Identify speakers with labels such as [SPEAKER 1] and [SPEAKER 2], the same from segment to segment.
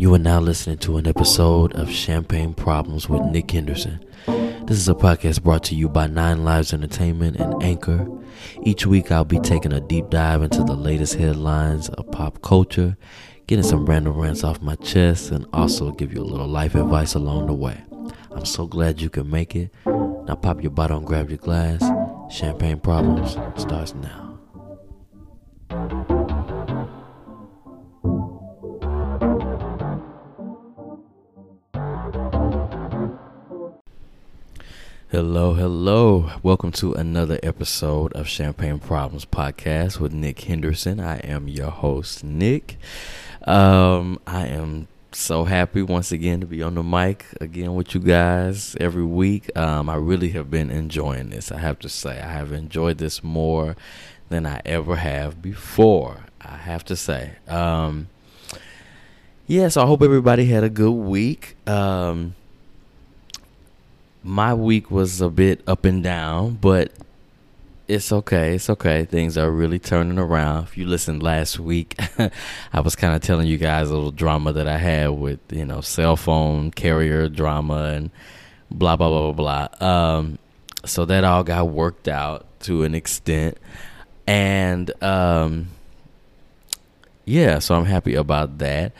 [SPEAKER 1] You are now listening to an episode of Champagne Problems with Nick Henderson. This is a podcast brought to you by Nine Lives Entertainment and Anchor. Each week, I'll be taking a deep dive into the latest headlines of pop culture, getting some random rants off my chest, and also give you a little life advice along the way. I'm so glad you can make it. Now, pop your bottle and grab your glass. Champagne Problems starts now. Hello, hello. Welcome to another episode of Champagne Problems Podcast with Nick Henderson. I am your host, Nick. Um, I am so happy once again to be on the mic again with you guys every week. Um, I really have been enjoying this. I have to say, I have enjoyed this more than I ever have before. I have to say. Um, yeah, so I hope everybody had a good week. Um, my week was a bit up and down, but it's okay. It's okay. Things are really turning around. If you listened last week, I was kind of telling you guys a little drama that I had with, you know, cell phone carrier drama and blah, blah, blah, blah, blah. Um, so that all got worked out to an extent. And, um, yeah, so I'm happy about that.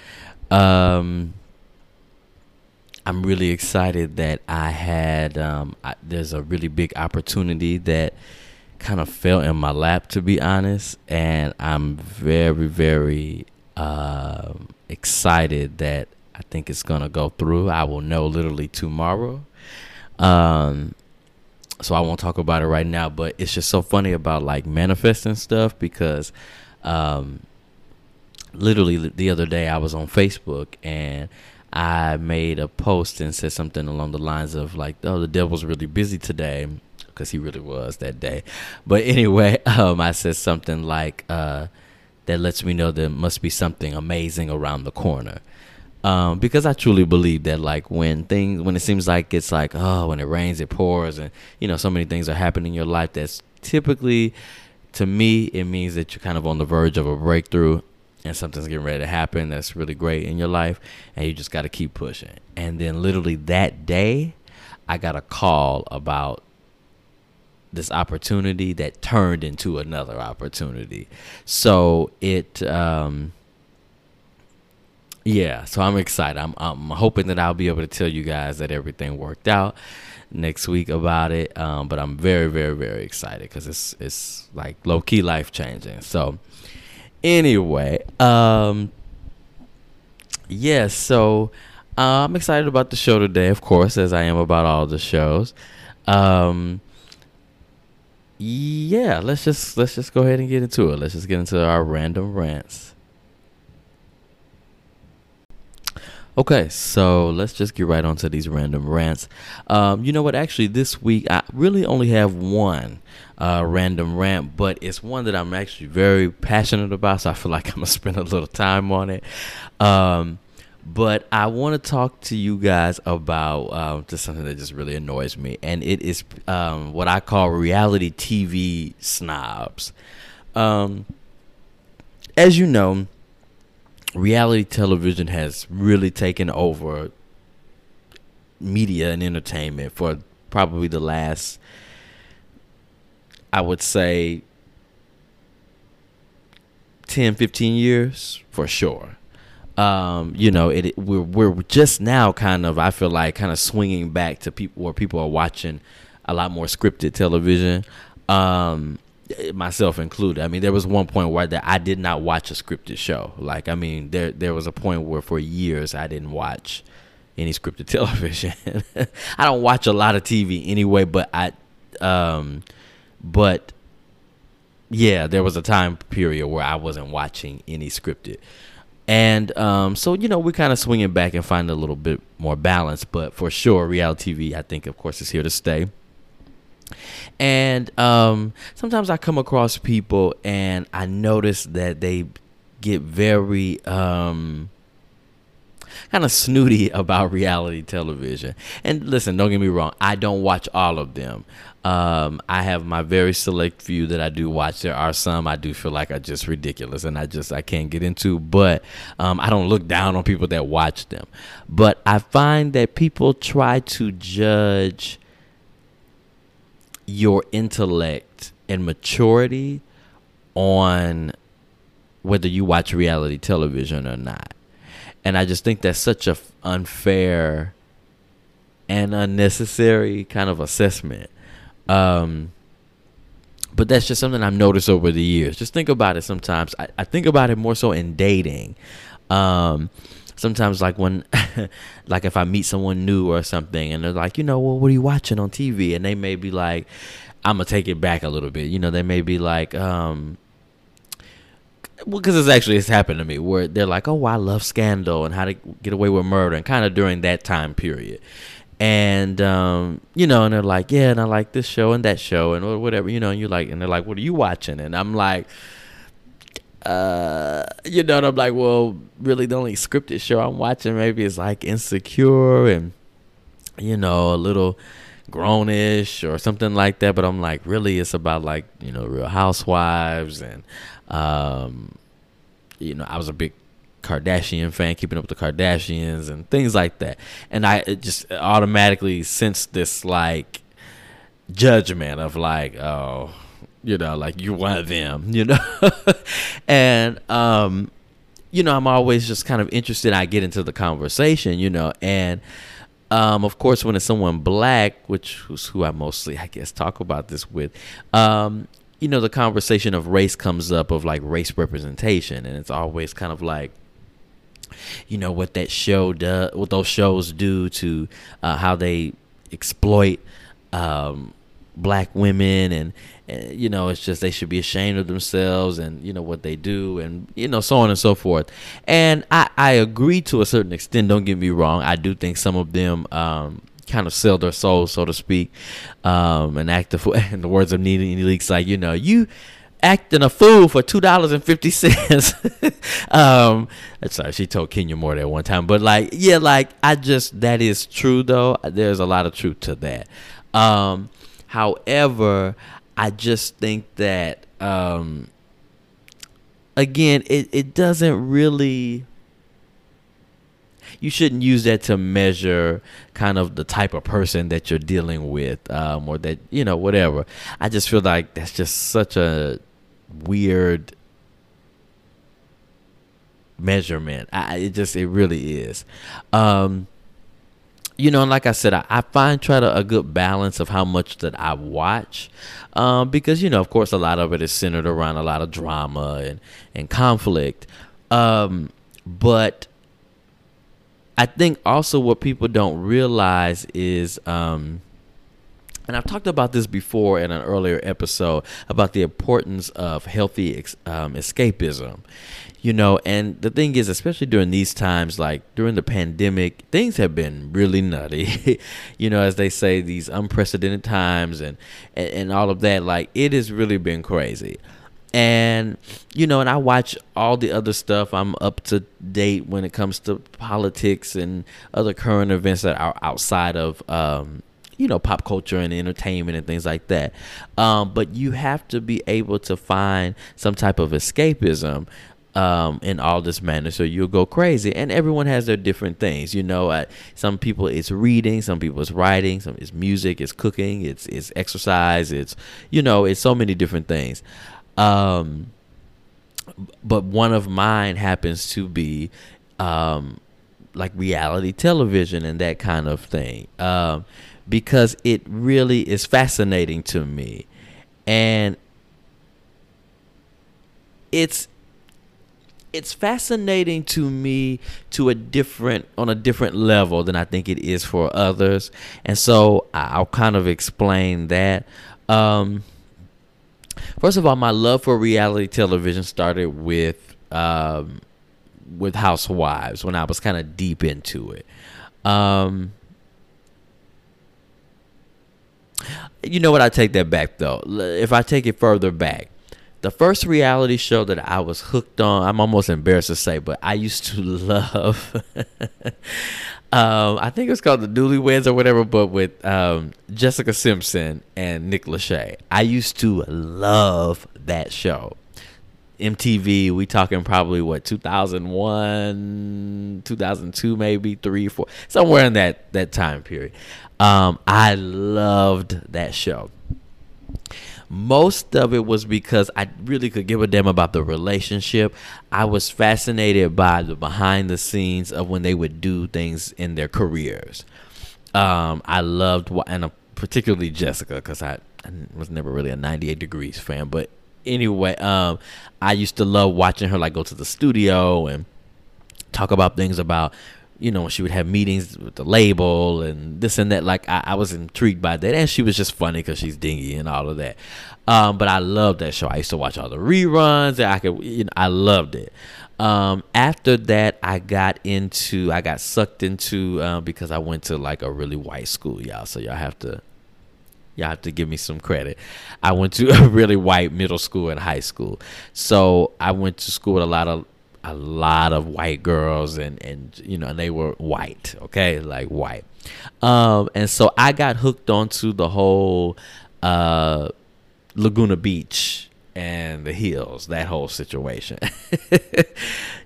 [SPEAKER 1] Um, I'm really excited that I had. Um, I, there's a really big opportunity that kind of fell in my lap, to be honest, and I'm very, very uh, excited that I think it's gonna go through. I will know literally tomorrow. Um, so I won't talk about it right now, but it's just so funny about like manifesting stuff because, um, literally the other day I was on Facebook and I made a post and said something along the lines of like, "Oh, the devil's really busy today," because he really was that day. But anyway, um, I said something like uh, that lets me know there must be something amazing around the corner. Um, because I truly believe that like when things when it seems like it's like oh when it rains it pours and you know so many things are happening in your life that's typically to me it means that you're kind of on the verge of a breakthrough and something's getting ready to happen that's really great in your life and you just got to keep pushing. And then literally that day i got a call about this opportunity that turned into another opportunity. So it um yeah so i'm excited. I'm i'm hoping that i'll be able to tell you guys that everything worked out next week about it um but i'm very very very excited because it's it's like low-key life changing so Anyway, um, yeah, so uh, I'm excited about the show today, of course, as I am about all the shows. Um, yeah, let's just let's just go ahead and get into it. Let's just get into our random rants. Okay, so let's just get right onto these random rants. Um, you know what? Actually, this week I really only have one uh, random rant, but it's one that I'm actually very passionate about, so I feel like I'm gonna spend a little time on it. Um, but I want to talk to you guys about um, just something that just really annoys me, and it is um, what I call reality TV snobs. Um, as you know reality television has really taken over media and entertainment for probably the last I would say 10 15 years for sure. Um, you know, it, we're we're just now kind of I feel like kind of swinging back to people where people are watching a lot more scripted television. Um, myself included. I mean, there was one point where that I did not watch a scripted show. Like, I mean, there there was a point where for years I didn't watch any scripted television. I don't watch a lot of TV anyway, but I, um, but yeah, there was a time period where I wasn't watching any scripted. And um, so, you know, we're kind of swinging back and finding a little bit more balance. But for sure, reality TV, I think, of course, is here to stay. And um, sometimes I come across people and I notice that they get very um, kind of snooty about reality television. And listen, don't get me wrong, I don't watch all of them. Um, I have my very select few that I do watch. There are some I do feel like are just ridiculous, and I just I can't get into. But um, I don't look down on people that watch them. But I find that people try to judge your intellect and maturity on whether you watch reality television or not. And I just think that's such a unfair and unnecessary kind of assessment. Um, but that's just something I've noticed over the years. Just think about it sometimes. I, I think about it more so in dating. Um, sometimes like when like if I meet someone new or something and they're like, you know, well, what are you watching on TV? And they may be like, I'm gonna take it back a little bit. You know, they may be like, um, well, because it's actually it's happened to me where they're like, oh, I love Scandal and How to Get Away with Murder, and kind of during that time period. And um, you know, and they're like, yeah, and I like this show and that show and whatever, you know, and you're like, and they're like, what are you watching? And I'm like, uh, you know, I'm like, well, really, the only scripted show I'm watching maybe is like Insecure and you know, a little grownish or something like that. But I'm like, really, it's about like you know, Real Housewives and um, you know, I was a big Kardashian fan, keeping up with the Kardashians and things like that. And I just automatically sensed this like judgment of like, oh, you know, like you're one of them, you know. and um, you know, I'm always just kind of interested. I get into the conversation, you know, and um, of course, when it's someone black, which is who I mostly, I guess, talk about this with, um, you know, the conversation of race comes up of like race representation, and it's always kind of like, you know, what that show does, what those shows do to uh, how they exploit um, black women, and, and you know, it's just they should be ashamed of themselves, and you know what they do, and you know, so on and so forth. And I I agree to a certain extent. Don't get me wrong. I do think some of them. Um, kind of sell their soul, so to speak, um, and act the, in the words of Nene Leakes, like you know, you acting a fool for two dollars and fifty cents. um, sorry, she told Kenya Moore that one time, but like, yeah, like I just that is true though. There's a lot of truth to that. Um, however, I just think that um, again, it it doesn't really you shouldn't use that to measure kind of the type of person that you're dealing with um, or that you know whatever. I just feel like that's just such a weird measurement. I, it just it really is. Um, you know, and like I said, I, I find try to a good balance of how much that I watch, um, because you know, of course, a lot of it is centered around a lot of drama and and conflict, um, but I think also what people don't realize is, um, and I've talked about this before in an earlier episode about the importance of healthy um, escapism. You know, and the thing is, especially during these times, like during the pandemic, things have been really nutty. you know, as they say, these unprecedented times and, and and all of that. Like it has really been crazy and you know and i watch all the other stuff i'm up to date when it comes to politics and other current events that are outside of um, you know pop culture and entertainment and things like that um, but you have to be able to find some type of escapism um, in all this manner. So you'll go crazy. And everyone has their different things. You know some people it's reading some people it's writing some it's music it's cooking it's it's exercise it's you know it's so many different things. Um, but one of mine happens to be um, like reality television and that kind of thing. Um, because it really is fascinating to me. And it's it's fascinating to me to a different on a different level than I think it is for others and so I'll kind of explain that um, First of all, my love for reality television started with um, with Housewives when I was kind of deep into it. Um, you know what? I take that back though. If I take it further back, the first reality show that I was hooked on, I'm almost embarrassed to say, but I used to love. um, I think it's called the Newlyweds or whatever, but with um, Jessica Simpson and Nick Lachey. I used to love that show. MTV, we talking probably what 2001, 2002, maybe three, four, somewhere in that that time period. Um, I loved that show. Most of it was because I really could give a damn about the relationship. I was fascinated by the behind the scenes of when they would do things in their careers. Um, I loved and particularly Jessica because I, I was never really a 98 Degrees fan, but anyway, um, I used to love watching her like go to the studio and talk about things about you know, she would have meetings with the label and this and that. Like I, I was intrigued by that, and she was just funny because she's dingy and all of that. Um, but I loved that show. I used to watch all the reruns. And I could, you know, I loved it. Um, after that, I got into, I got sucked into uh, because I went to like a really white school, y'all. So y'all have to, y'all have to give me some credit. I went to a really white middle school and high school. So I went to school with a lot of a lot of white girls and and you know and they were white okay? Like white. Um and so i got hooked onto the whole uh laguna beach and the hills that whole situation.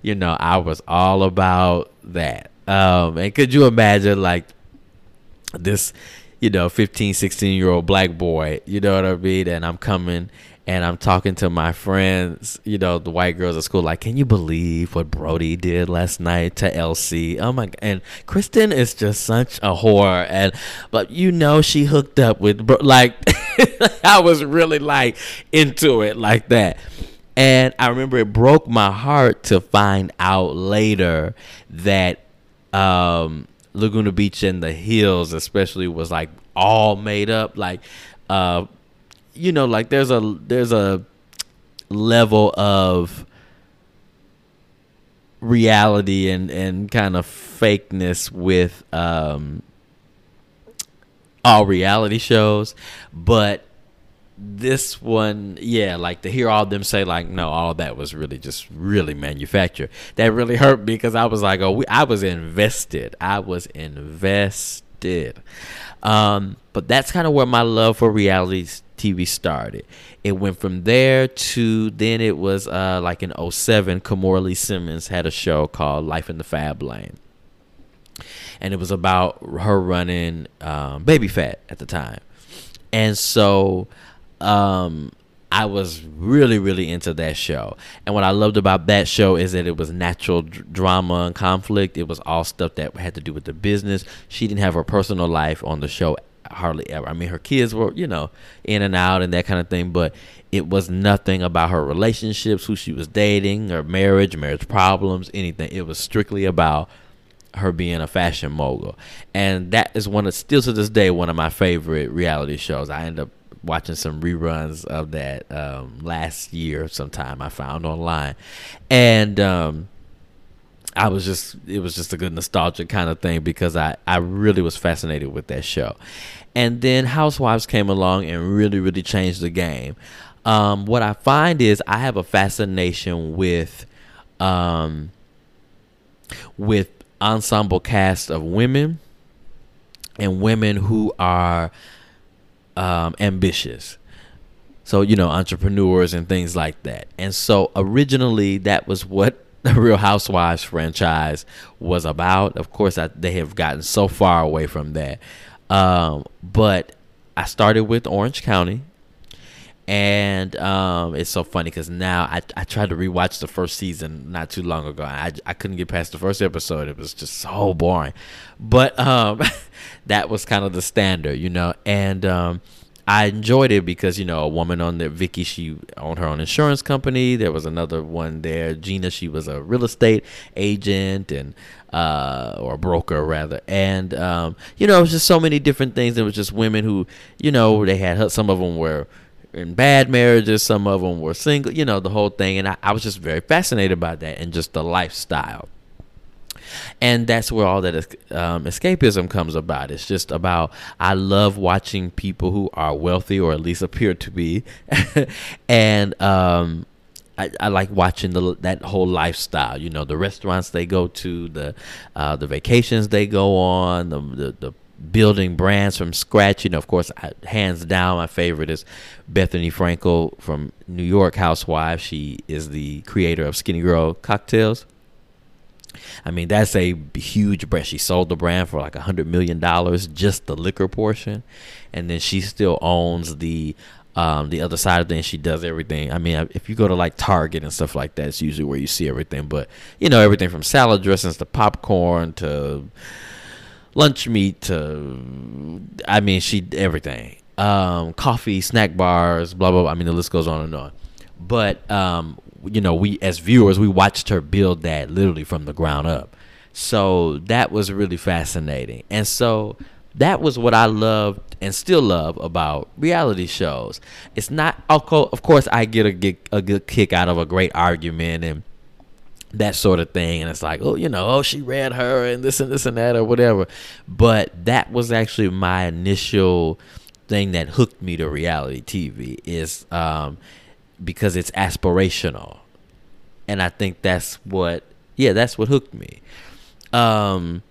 [SPEAKER 1] You know i was all about that. Um and could you imagine like this you know 15 16 year old black boy you know what i mean? And i'm coming and I'm talking to my friends, you know, the white girls at school, like, can you believe what Brody did last night to LC? Oh my! And Kristin is just such a whore, and but you know, she hooked up with Bro- like, I was really like into it like that. And I remember it broke my heart to find out later that um, Laguna Beach and the hills, especially, was like all made up. Like, uh, you know, like there's a there's a level of reality and and kind of fakeness with um all reality shows, but this one, yeah, like to hear all them say like, no, all that was really just really manufactured. That really hurt me because I was like, oh, we, I was invested. I was invested. Um, but that's kind of where my love for reality TV started. It went from there to then it was uh, like in 07, Kimora Lee Simmons had a show called Life in the Fab Lane. And it was about her running um, Baby Phat at the time. And so um, I was really, really into that show. And what I loved about that show is that it was natural d- drama and conflict. It was all stuff that had to do with the business. She didn't have her personal life on the show hardly ever. I mean, her kids were, you know, in and out and that kind of thing, but it was nothing about her relationships, who she was dating, her marriage, marriage problems, anything. It was strictly about her being a fashion mogul. And that is one of, still to this day, one of my favorite reality shows. I end up watching some reruns of that um, last year sometime I found online. And, um, I was just it was just a good nostalgic kind of thing because I I really was fascinated with that show. And then Housewives came along and really really changed the game. Um, what I find is I have a fascination with um, with ensemble cast of women and women who are um, ambitious. So, you know, entrepreneurs and things like that. And so originally that was what the Real Housewives franchise was about. Of course, I, they have gotten so far away from that. Um, but I started with Orange County, and um, it's so funny because now I, I tried to rewatch the first season not too long ago. I, I couldn't get past the first episode. It was just so boring. But um, that was kind of the standard, you know. And um, I enjoyed it because you know a woman on there, Vicki, she owned her own insurance company. There was another one there, Jeana. She was a real estate agent and uh, or broker rather. And um, you know, it was just so many different things. It was just women who, you know, they had some of them were in bad marriages, some of them were single. You know, the whole thing. And I, I was just very fascinated by that and just the lifestyle. and that's where all that um, escapism comes about. It's just about I love watching people who are wealthy or at least appear to be, and um, I, I, like watching the that whole lifestyle. You know, the restaurants they go to, the uh, the vacations they go on, the, the, the building brands from scratch. You know, of course, I, hands down, my favorite is Bethenny Frankel from New York Housewives. She is the creator of Skinnygirl cocktails. I mean, that's a huge brand. She sold the brand for like a hundred million dollars, just the liquor portion, and then she still owns the um, the other side of things. She does everything. I mean, if you go to like Target and stuff like that, it's usually where you see everything. But you know, everything from salad dressings to popcorn to lunch meat to, I mean, she everything. Um, coffee, snack bars, blah blah. blah. I mean, the list goes on and on. But um, you know, we as viewers, we watched her build that literally from the ground up. So that was really fascinating. And so that was what I loved and still love about reality shows. It's not, of course, I get a, get a good kick out of a great argument and that sort of thing. And it's like, oh, you know, oh, she read her and this and this and that or whatever. But that was actually my initial thing that hooked me to reality TV is um, because it's aspirational. And I think that's what yeah, that's what hooked me. Um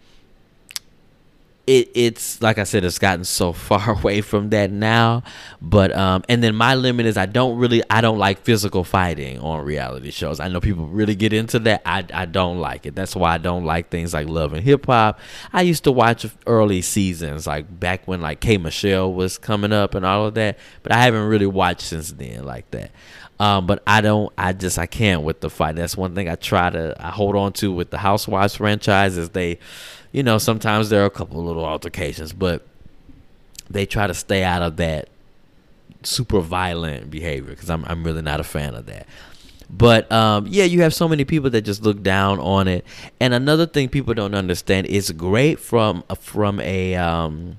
[SPEAKER 1] it it's like I said, it's gotten so far away from that now. But um, and then my limit is I don't really I don't like physical fighting on reality shows. I know people really get into that. I I don't like it. That's why I don't like things like Love and Hip Hop. I used to watch early seasons, like back when like K Michelle was coming up and all of that. But I haven't really watched since then like that. Um, but I don't. I just I can't with the fight. That's one thing I try to I hold on to with the Housewives franchise is they you know, sometimes there are a couple little altercations, but they try to stay out of that super violent behavior because I'm I'm really not a fan of that. But um, yeah, you have so many people that just look down on it. And another thing people don't understand is great from from a um,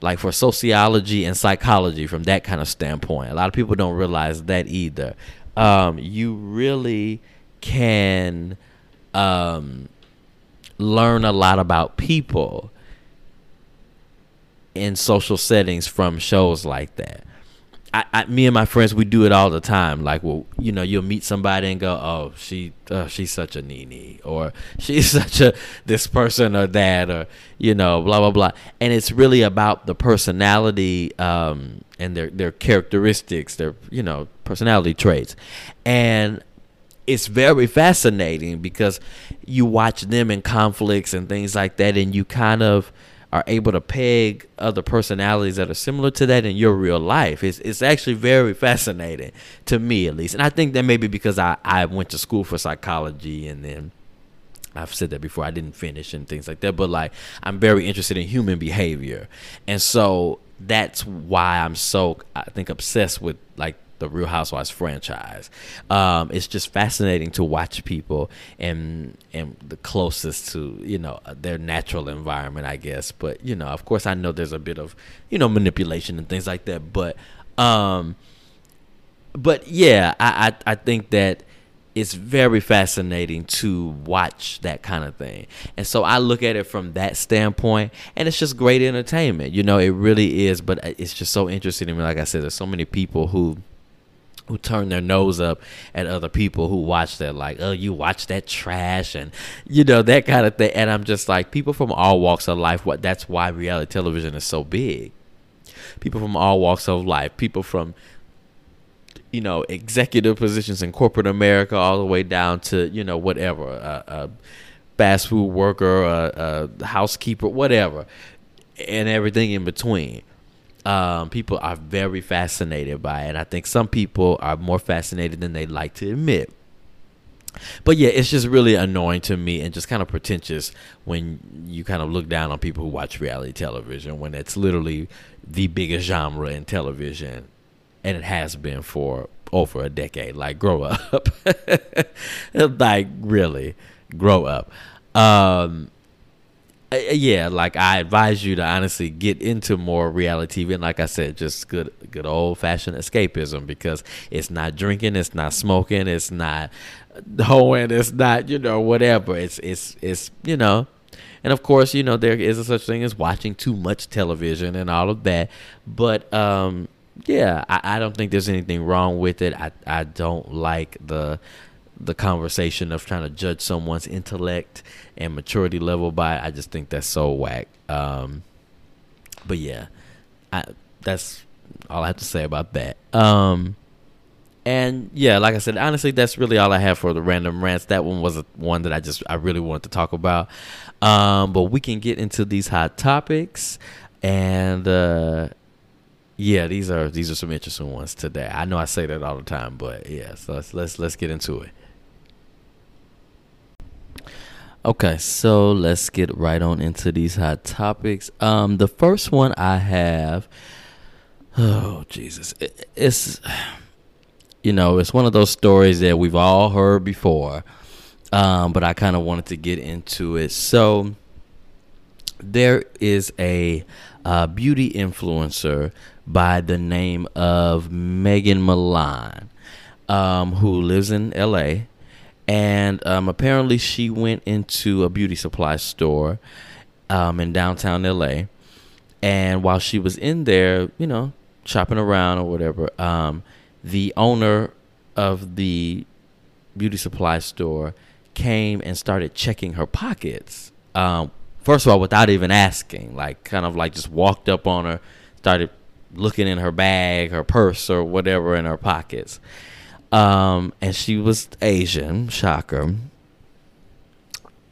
[SPEAKER 1] like for sociology and psychology from that kind of standpoint. A lot of people don't realize that either. Um, you really can um, learn a lot about people in social settings from shows like that. I, I, me and my friends, we do it all the time. Like, well, you know, you'll meet somebody and go, "Oh, she, uh, she's such a Nene," or "She's such a this person or that," or you know, blah blah blah. And it's really about the personality um, and their their characteristics, their you know, personality traits. And it's very fascinating because you watch them in conflicts and things like that, and you kind of are able to peg other personalities that are similar to that in your real life. It's it's actually very fascinating to me at least. And I think that maybe because I, I went to school for psychology and then I've said that before, I didn't finish and things like that. But like I'm very interested in human behavior. And so that's why I'm so I think obsessed with like the Real Housewives franchise. Um, it's just fascinating to watch people and and the closest to you know their natural environment, I guess. But you know, of course, I know there's a bit of you know manipulation and things like that. But um, but yeah, I I, I think that it's very fascinating to watch that kind of thing. And so I look at it from that standpoint and it's just great entertainment. You know, it really is, but it's just so interesting to me. Like I said, there's so many people who who turn their nose up at other people who watch that like oh you watch that trash and you know that kind of thing. And i'm just like people from all walks of life what that's why reality television is so big. People from all walks of life people from you know executive positions in corporate america all the way down to you know whatever a, a fast food worker a, a housekeeper whatever and everything in between um, people are very fascinated by it. And I think some people are more fascinated than they like to admit. But yeah, it's just really annoying to me and just kind of pretentious when you kind of look down on people who watch reality television when it's literally the biggest genre in television and it has been for over a decade. Like, grow up. like, really, grow up. Um, uh, yeah, like I advise you to honestly get into more reality TV, and like I said, just good, good old fashioned escapism because it's not drinking, it's not smoking, it's not hoeing, it's not you know whatever. It's it's it's you know, and of course you know there is a such thing as watching too much television and all of that, but um yeah, I, I don't think there's anything wrong with it. I I don't like the the conversation of trying to judge someone's intellect and maturity level by it. I just think that's so whack. Um, but yeah, I, that's all I have to say about that. Um, and yeah, like I said, honestly, that's really all I have for the random rants. That one was a, one that I just I really wanted to talk about. Um, but we can get into these hot topics, and uh, yeah, these are these are some interesting ones today. I know I say that all the time, but yeah, so let's let's, let's get into it. Okay, so let's get right on into these hot topics. Um, the first one I have, oh Jesus, it, it's you know it's one of those stories that we've all heard before, um, but I kind of wanted to get into it. So there is a uh, beauty influencer by the name of Megan Milan, um, who lives in L.A and um, apparently she went into a beauty supply store um, in downtown LA. And while she was in there, you know, shopping around or whatever, um, the owner of the beauty supply store came and started checking her pockets. Um, first of all, without even asking, like kind of like just walked up on her, started looking in her bag, her purse, or whatever in her pockets. Um, and she was Asian, shocker.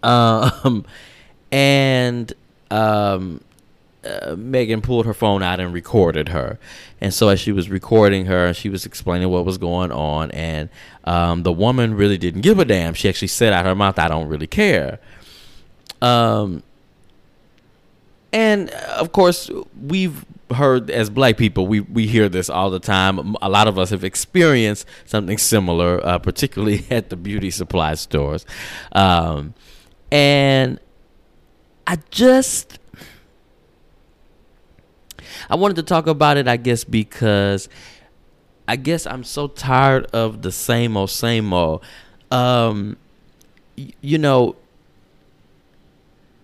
[SPEAKER 1] Um, and um, uh, Megan pulled her phone out and recorded her. And so as she was recording her, she was explaining what was going on. And um, the woman really didn't give a damn. She actually said out her mouth, "I don't really care." Um, and of course, we've heard as black people, we, we hear this all the time. A lot of us have experienced something similar, uh, particularly at the beauty supply stores. Um, and I just, I wanted to talk about it, I guess, because I guess I'm so tired of the same old, same old. Um, you know,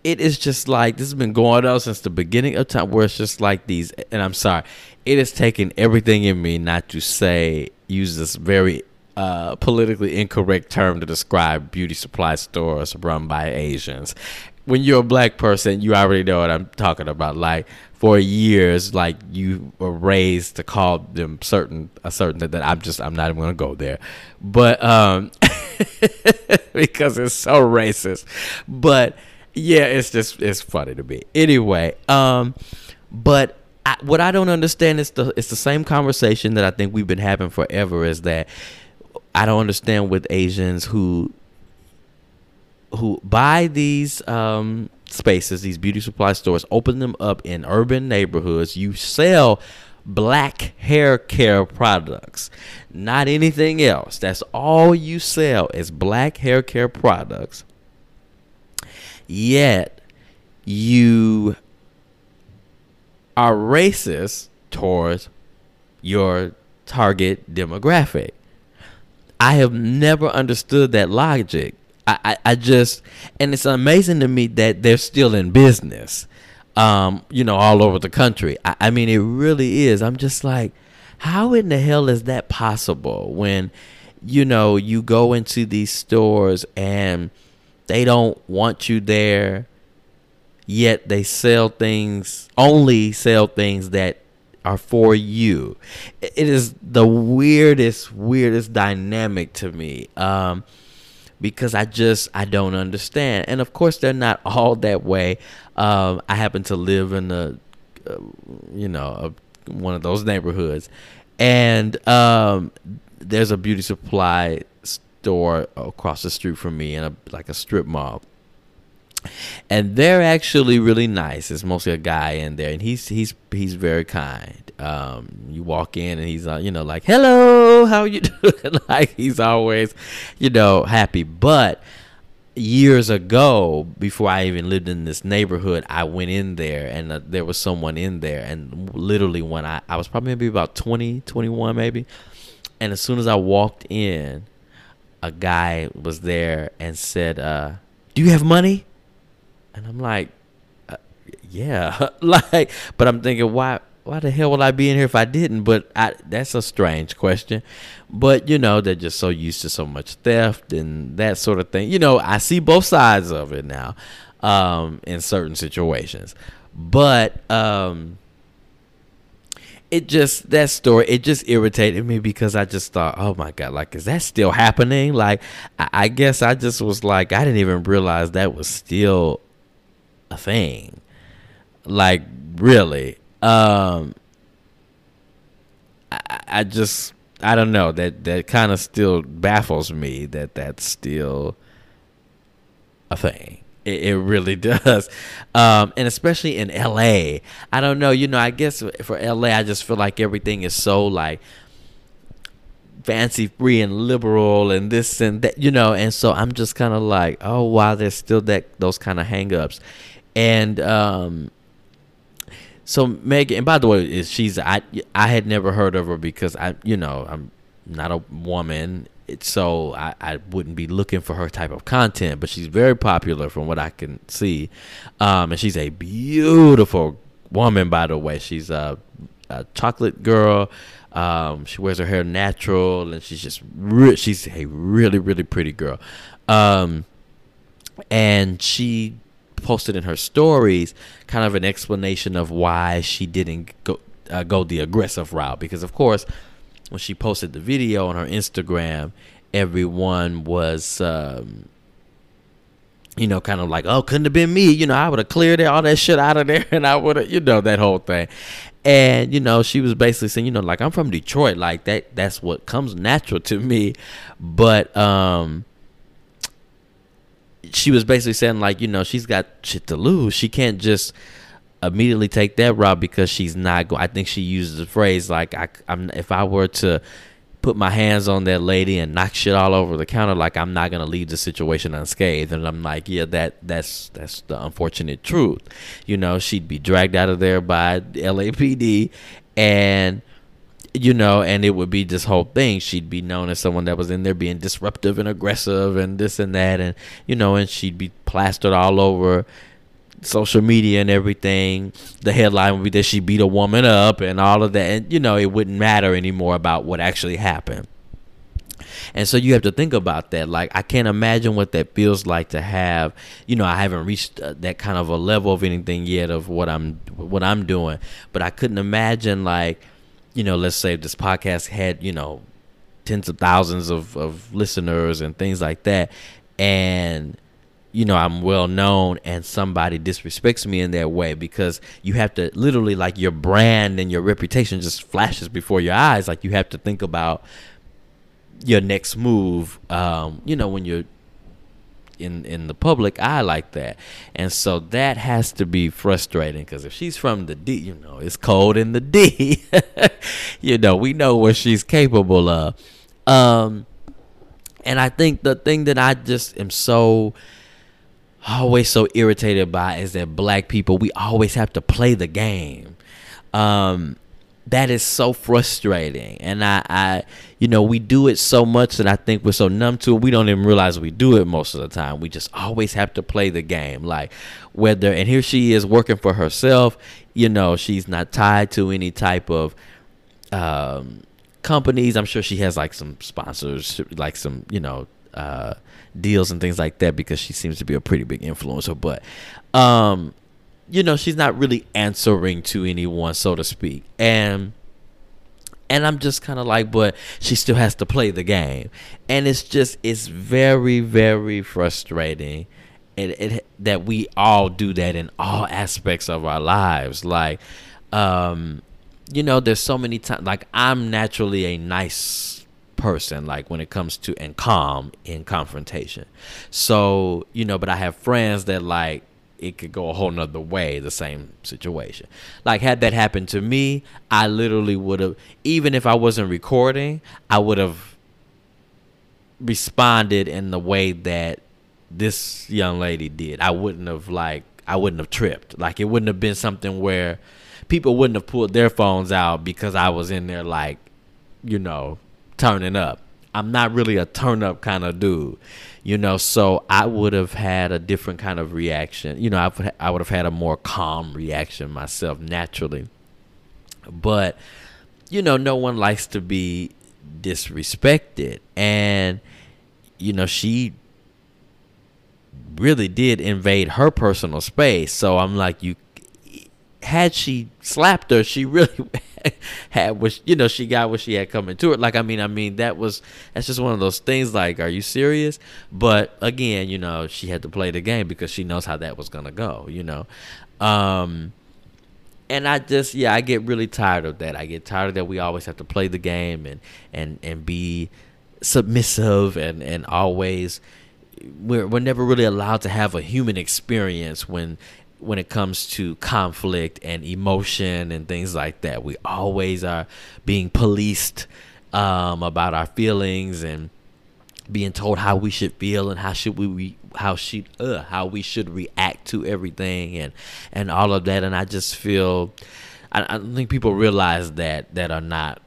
[SPEAKER 1] it is just like this has been going on since the beginning of time where it's just like these and i'm sorry it has taken everything in me not to say use this very uh, politically incorrect term to describe beauty supply stores run by asians. When you're a black person you already know what i'm talking about. Like for years like you were raised to call them certain a certain that, that i'm just i'm not even gonna go there. But um because it's so racist. But yeah, it's just it's funny to me. Anyway, um, but I, what I don't understand is the it's the same conversation that I think we've been having forever. Is that I don't understand with Asians who who buy these um, spaces, these beauty supply stores, open them up in urban neighborhoods. You sell black hair care products, not anything else. That's all you sell is black hair care products yet you are racist towards your target demographic. I have never understood that logic. I, I, I, just, and it's amazing to me that they're still in business, um, you know, all over the country. I, I mean, it really is. I'm just like, how in the hell is that possible when, you know, you go into these stores and they don't want you there, yet they sell things, only sell things that are for you. It is the weirdest, weirdest dynamic to me. Um, because I just I don't understand, and of course they're not all that way. Um, I happen to live in a, uh, you know, a, one of those neighborhoods, and um, there's a beauty supply store across the street from me in a like a strip mall. And they're actually really nice. It's mostly a guy in there, and he's he's he's very kind. Um, you walk in, and he's uh, you know like, "Hello, how you doing?" like he's always, you know, happy. But years ago, before I even lived in this neighborhood, I went in there and uh, there was someone in there. And literally, when I, I was probably maybe about 20, 21 maybe. And as soon as I walked in, a guy was there and said, uh, Do you have money? And I'm like, uh, Yeah. like, but I'm thinking, why? why the hell would I be in here if I didn't? But I, that's a strange question. But you know, they're just so used to so much theft and that sort of thing. You know, I see both sides of it now um, in certain situations. But um, it just that story it just irritated me because I just thought, oh my god, like is that still happening? Like I, I guess I just was like, I didn't even realize that was still a thing. Like really um, I, I just I don't know that that kind of still baffles me that that's still a thing. It, it really does, um, and especially in L.A. I don't know. You know, I guess for L.A. I just feel like everything is so like fancy free and liberal and this and that you know and so i'm just kind of like oh wow there's still that those kind of hangups and um so Megan, and by the way, is she's I I had never heard of her because I you know I'm not a woman, so I I wouldn't be looking for her type of content. But she's very popular from what I can see, um, and she's a beautiful woman. By the way, she's a, a chocolate girl. Um, she wears her hair natural, and she's just re- she's a really really pretty girl. Um, and she posted in her stories kind of an explanation of why she didn't go uh, go the aggressive route because of course when she posted the video on her Instagram everyone was um, you know kind of like oh couldn't have been me. You know I would have cleared all that shit out of there and I would have you know that whole thing. And you know she was basically saying you know like I'm from Detroit. Like that that's what comes natural to me. But um she was basically saying like you know she's got shit to lose. She can't just immediately take that route because she's not going. I think she uses the phrase like I, I'm if I were to put my hands on that lady and knock shit all over the counter like I'm not gonna leave the situation unscathed and I'm like yeah that that's that's the unfortunate truth you know she'd be dragged out of there by LAPD and you know, and it would be this whole thing. She'd be known as someone that was in there being disruptive and aggressive and this and that, and you know, and she'd be plastered all over social media and everything. The headline would be that she beat a woman up and all of that, and you know, it wouldn't matter anymore about what actually happened. And so you have to think about that. Like I can't imagine what that feels like to have. You know, I haven't reached uh, that kind of a level of anything yet of what I'm what I'm doing, but I couldn't imagine like you know, let's say this podcast had, you know, tens of thousands of, of listeners and things like that. And, you know, I'm well known and somebody disrespects me in that way because you have to literally like your brand and your reputation just flashes before your eyes. Like you have to think about your next move, um, you know, when you're in in the public eye like that. And so that has to be frustrating because if she's from the d you know it's cold in the d. You know we know what she's capable of. Um and i think the thing that i just am so always so irritated by is that black people we always have to play the game. Um that is so frustrating. And I, I you know we do it so much that i think we're so numb to it we don't even realize we do it most of the time. We just always have to play the game. Like whether and here she is working for herself you know she's not tied to any type of um, companies. I'm sure she has like some sponsors like some you know uh, deals and things like that because she seems to be a pretty big influencer but um you know, she's not really answering to anyone, so to speak. And and I'm just kind of like, but she still has to play the game, and it's just it's very very frustrating, it, it that we all do that in all aspects of our lives. Like, um, you know, there's so many times. Like, I'm naturally a nice person like when it comes to and calm in confrontation so you know but i have friends that like it could go a whole nother way, the same situation. Like, had that happened to me, I literally would have, even if I wasn't recording, I would have responded in the way that this young lady did, I wouldn't have like I wouldn't have tripped. Like it wouldn't have been something where people wouldn't have pulled their phones out because I was in there like, you know, turning up. I'm not really a turn up kind of dude, you know. So I would have had a different kind of reaction. You know, I would I would have had a more calm reaction myself naturally. But you know, no one likes to be disrespected, and you know she really did invade her personal space. So I'm like, you had she slapped her, she really had what you know she got what she had coming to her. Like I mean, I mean that was that's just one of those things. Like, are you serious? But again, you know, she had to play the game because she knows how that was gonna go. You know, um, and I just yeah, I get really tired of that. I get tired of that. We always have to play the game and and and be submissive and and always we're we're never really allowed to have a human experience when when it comes to conflict and emotion and things like that. We always are being policed um, about our feelings and being told how we should feel and how should we re- how should uh, how we should react to everything and and all of that. And I just feel I, I don't think people realize that that are not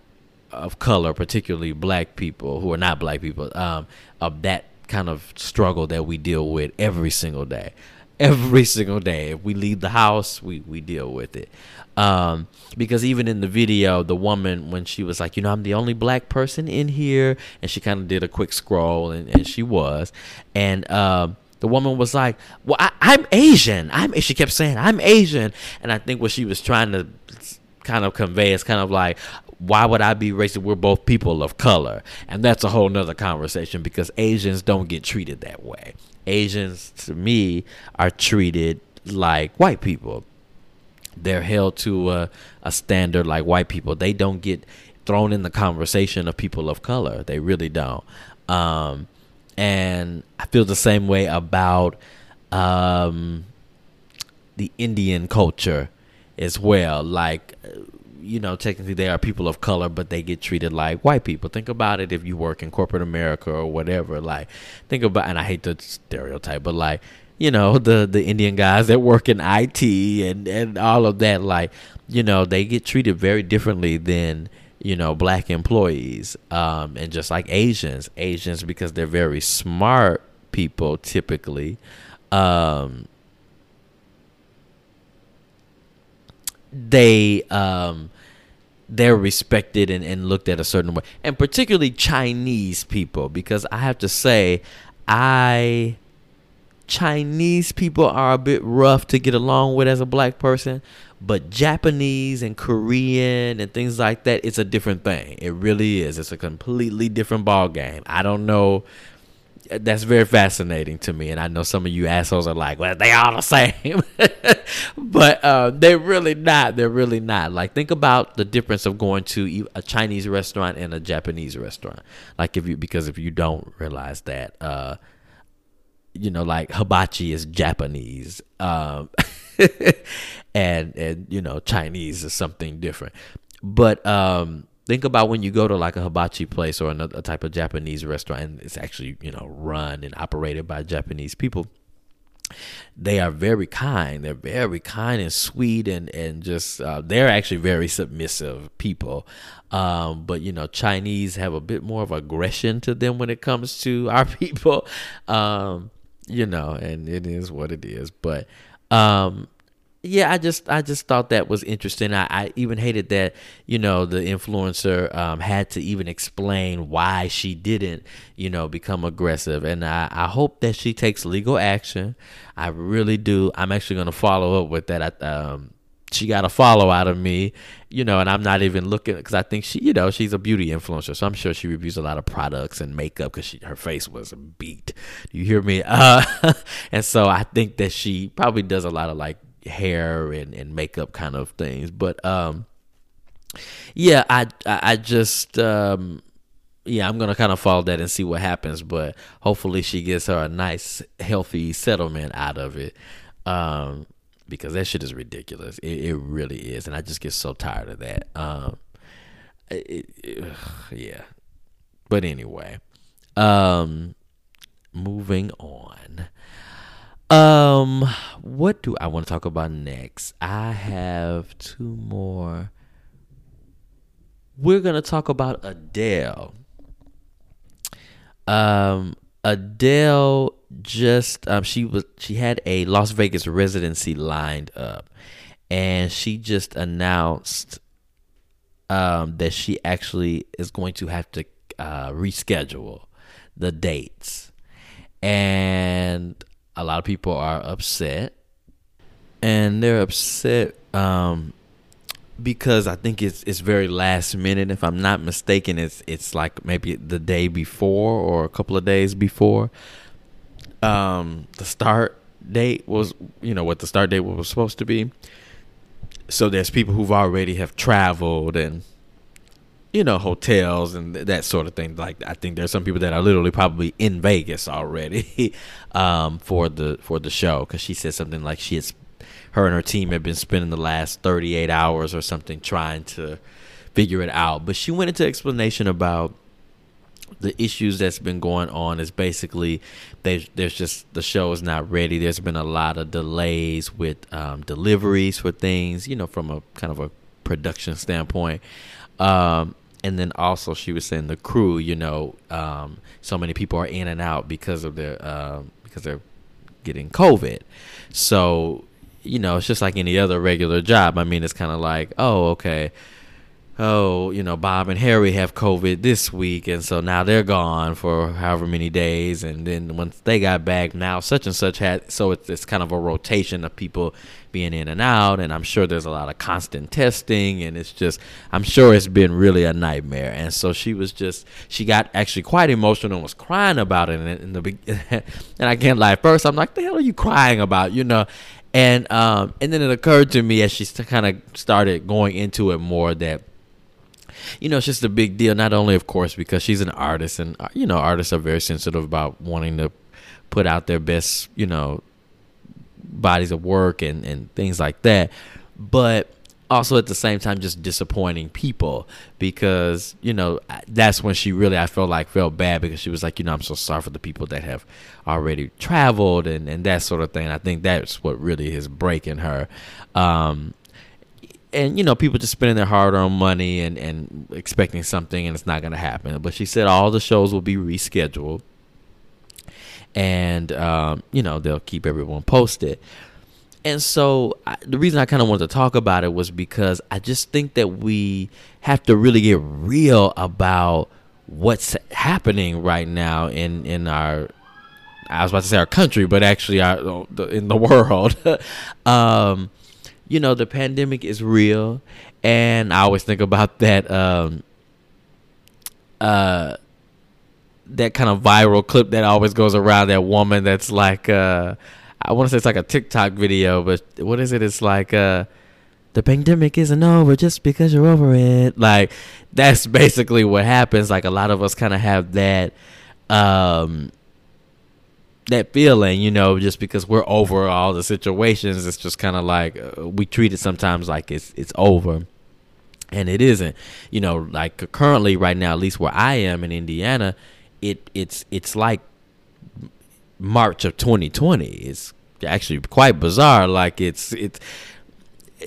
[SPEAKER 1] of color, particularly black people who are not black people, um, of that kind of struggle that we deal with every single day. Every single day. If we leave the house, we, we deal with it. Um, because even in the video, the woman, when she was like, you know, I'm the only black person in here, and she kind of did a quick scroll, and, and she was. And um, the woman was like, well, I, I'm Asian. I'm, she kept saying, I'm Asian. And I think what she was trying to kind of convey is kind of like, why would I be racist? We're both people of color. And that's a whole nother conversation because Asians don't get treated that way. Asians, to me, are treated like white people. They're held to a, a standard like white people. They don't get thrown in the conversation of people of color. They really don't. Um, and I feel the same way about um, the Indian culture as well. Like you know, technically they are people of color, but they get treated like white people. Think about it if you work in corporate America or whatever. Like, think about, and I hate the stereotype, but like, you know, the the Indian guys that work in IT and and all of that, like, you know, they get treated very differently than you know black employees, um, and just like Asians, Asians because they're very smart people typically. Um, they um they're respected and, and looked at a certain way. And particularly Chinese people, because I have to say, I Chinese people are a bit rough to get along with as a black person, but Japanese and Korean and things like that, it's a different thing. It really is. It's a completely different ball game. I don't know that's very fascinating to me and i know some of you assholes are like well they all the same. But uh, they're really not they're really not. Like think about the difference of going to a chinese restaurant and a japanese restaurant. Like if you because if you don't realize that uh, you know like hibachi is japanese um, and and you know chinese is something different. But um think about when you go to like a hibachi place or another type of Japanese restaurant and it's actually, you know, run and operated by Japanese people. They are very kind. They're very kind and sweet and and just uh, they're actually very submissive people. Um, but you know, Chinese have a bit more of aggression to them when it comes to our people. Um, you know, and it is what it is. But um, yeah, I just I just thought that was interesting. I, I even hated that you know the influencer um, had to even explain why she didn't you know become aggressive, and I, I hope that she takes legal action. I really do. I'm actually gonna follow up with that. I, um, she got a follow out of me, you know, and I'm not even looking because I think she, you know, she's a beauty influencer, so I'm sure she reviews a lot of products and makeup because her face was beat. You hear me? Uh, and so I think that she probably does a lot of like hair and, and makeup kind of things. But um, yeah, I I just um, yeah, I'm gonna kind of follow that and see what happens. But hopefully, she gets her a nice, healthy settlement out of it. Um, because that shit is ridiculous. It, it really is, and I just get so tired of that. Um, it, it, yeah. But anyway, um, moving on. Um, what do I want to talk about next? I have two more. We're gonna talk about Adele. Um, Adele just um, she was she had a Las Vegas residency lined up, and she just announced um, that she actually is going to have to uh, reschedule the dates, and a lot of people are upset, and they're upset um, because I think it's it's very last minute. If I'm not mistaken, it's it's like maybe the day before or a couple of days before. Um, the start date was you know what the start date was supposed to be. So there's people who've already have traveled and you know hotels and that sort of thing. Like I think there's some people that are literally probably in Vegas already um, for the for the show because she said something like she has her and her team have been spending the last 38 hours or something trying to figure it out. But she went into explanation about the issues that's been going on is basically there's there's just the show is not ready. There's been a lot of delays with um, deliveries for things, you know, from a kind of a production standpoint. Um, and then also she was saying the crew, you know, um, so many people are in and out because of their uh, because they're getting COVID. So you know, it's just like any other regular job. I mean, it's kind of like, oh, okay, oh, you know, Bob and Harry have COVID this week, and so now they're gone for however many days, and then once they got back, now such and such had. So it's, it's kind of a rotation of people being in and out, and I'm sure there's a lot of constant testing, and it's just, I'm sure it's been really a nightmare. And so she was just, she got actually quite emotional and was crying about it in, in the and I can't lie. First, I'm like, the hell are you crying about? You know. And um, and then it occurred to me as she kind of started going into it more that you know, it's just a big deal. Not only, of course, because she's an artist, and uh, you know, artists are very sensitive about wanting to put out their best, you know, bodies of work and and things like that, but also at the same time just disappointing people because you know that's when she really I felt like felt bad because she was like you know I'm so sorry for the people that have already traveled and and that sort of thing. I think that's what really is breaking her. Um, and you know people just spending their hard-earned money and and expecting something and it's not going to happen. But she said all the shows will be rescheduled. And um, you know they'll keep everyone posted. And so I, the reason i kind of wanted to talk about it was because i just think that we have to really get real about what's happening right now in in our I was about to say our country, but actually our in the world. um, you know, the pandemic is real, and I always think about that um uh that kind of viral clip that always goes around that woman that's like uh I want to say it's like a TikTok video, but what is it? It's like uh the pandemic isn't over just because you're over it. Like that's basically what happens. Like a lot of us kind of have that um that feeling, you know, just because we're over all the situations, it's just kind of like uh, we treat it sometimes like it's it's over, and it isn't. You know, like currently right now, at least where I am in Indiana, it it's it's like March of 2020. It's actually quite bizarre. Like it's it's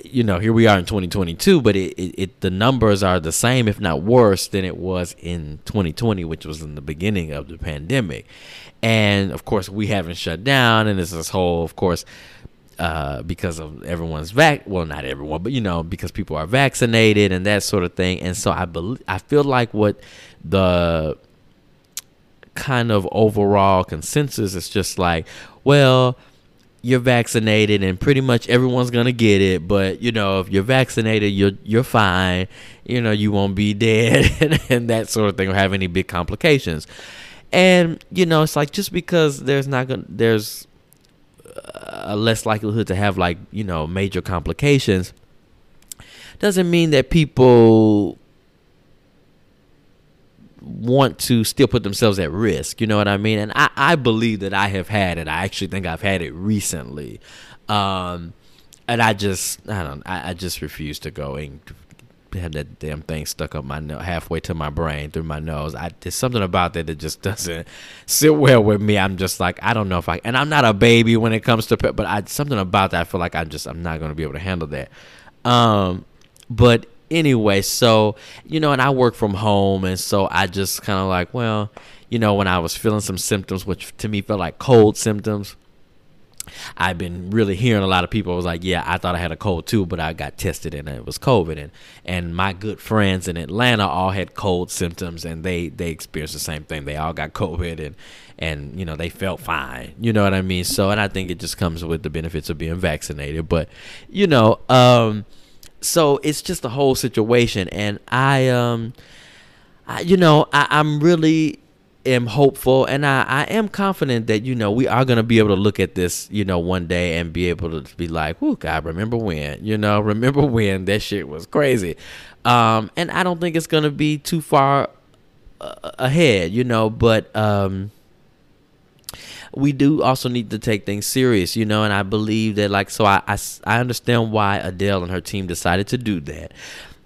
[SPEAKER 1] you know here we are in 2022 but it, it, it, the numbers are the same if not worse than it was in 2020 which was in the beginning of the pandemic. And of course we haven't shut down and there's this whole of course uh, because of everyone's vac well not everyone but you know because people are vaccinated and that sort of thing. And so i believe i feel like what the kind of overall consensus is just like well you're vaccinated and pretty much everyone's gonna get it but you know if you're vaccinated you're you're fine. You know you won't be dead and, and that sort of thing or have any big complications. And you know, it's like just because there's not gonna there's uh, a less likelihood to have like you know major complications doesn't mean that people want to still put themselves at risk. You know what I mean? And I, I believe that I have had it. I actually think I've had it recently. Um, and I just, I don't, I, I just refuse to go and have that damn thing stuck up my nose, halfway to my brain through my nose. I there's something about that that just doesn't sit well with me. I'm just like I don't know if I and I'm not a baby when it comes to pet, but I something about that I feel like I just I'm not gonna be able to handle that. Um, but anyway, so you know, and I work from home, and so I just kind of like, well, you know, when I was feeling some symptoms, which to me felt like cold symptoms I've been really hearing a lot of people was like, yeah, I thought I had a cold too, but I got tested and it was COVID. And and my good friends in Atlanta all had cold symptoms and they they experienced the same thing. They all got COVID and and you know they felt fine. You know what I mean? So and I think it just comes with the benefits of being vaccinated. But you know, um, so it's just the whole situation. And I um, I, you know, I, I'm really am hopeful and I, I am confident that you know we are going to be able to look at this you know one day and be able to be like oh god remember when you know remember when that shit was crazy um and i don't think it's going to be too far uh, ahead you know but um we do also need to take things serious, you know, and I believe that, like, so I, I, I understand why Adele and her team decided to do that.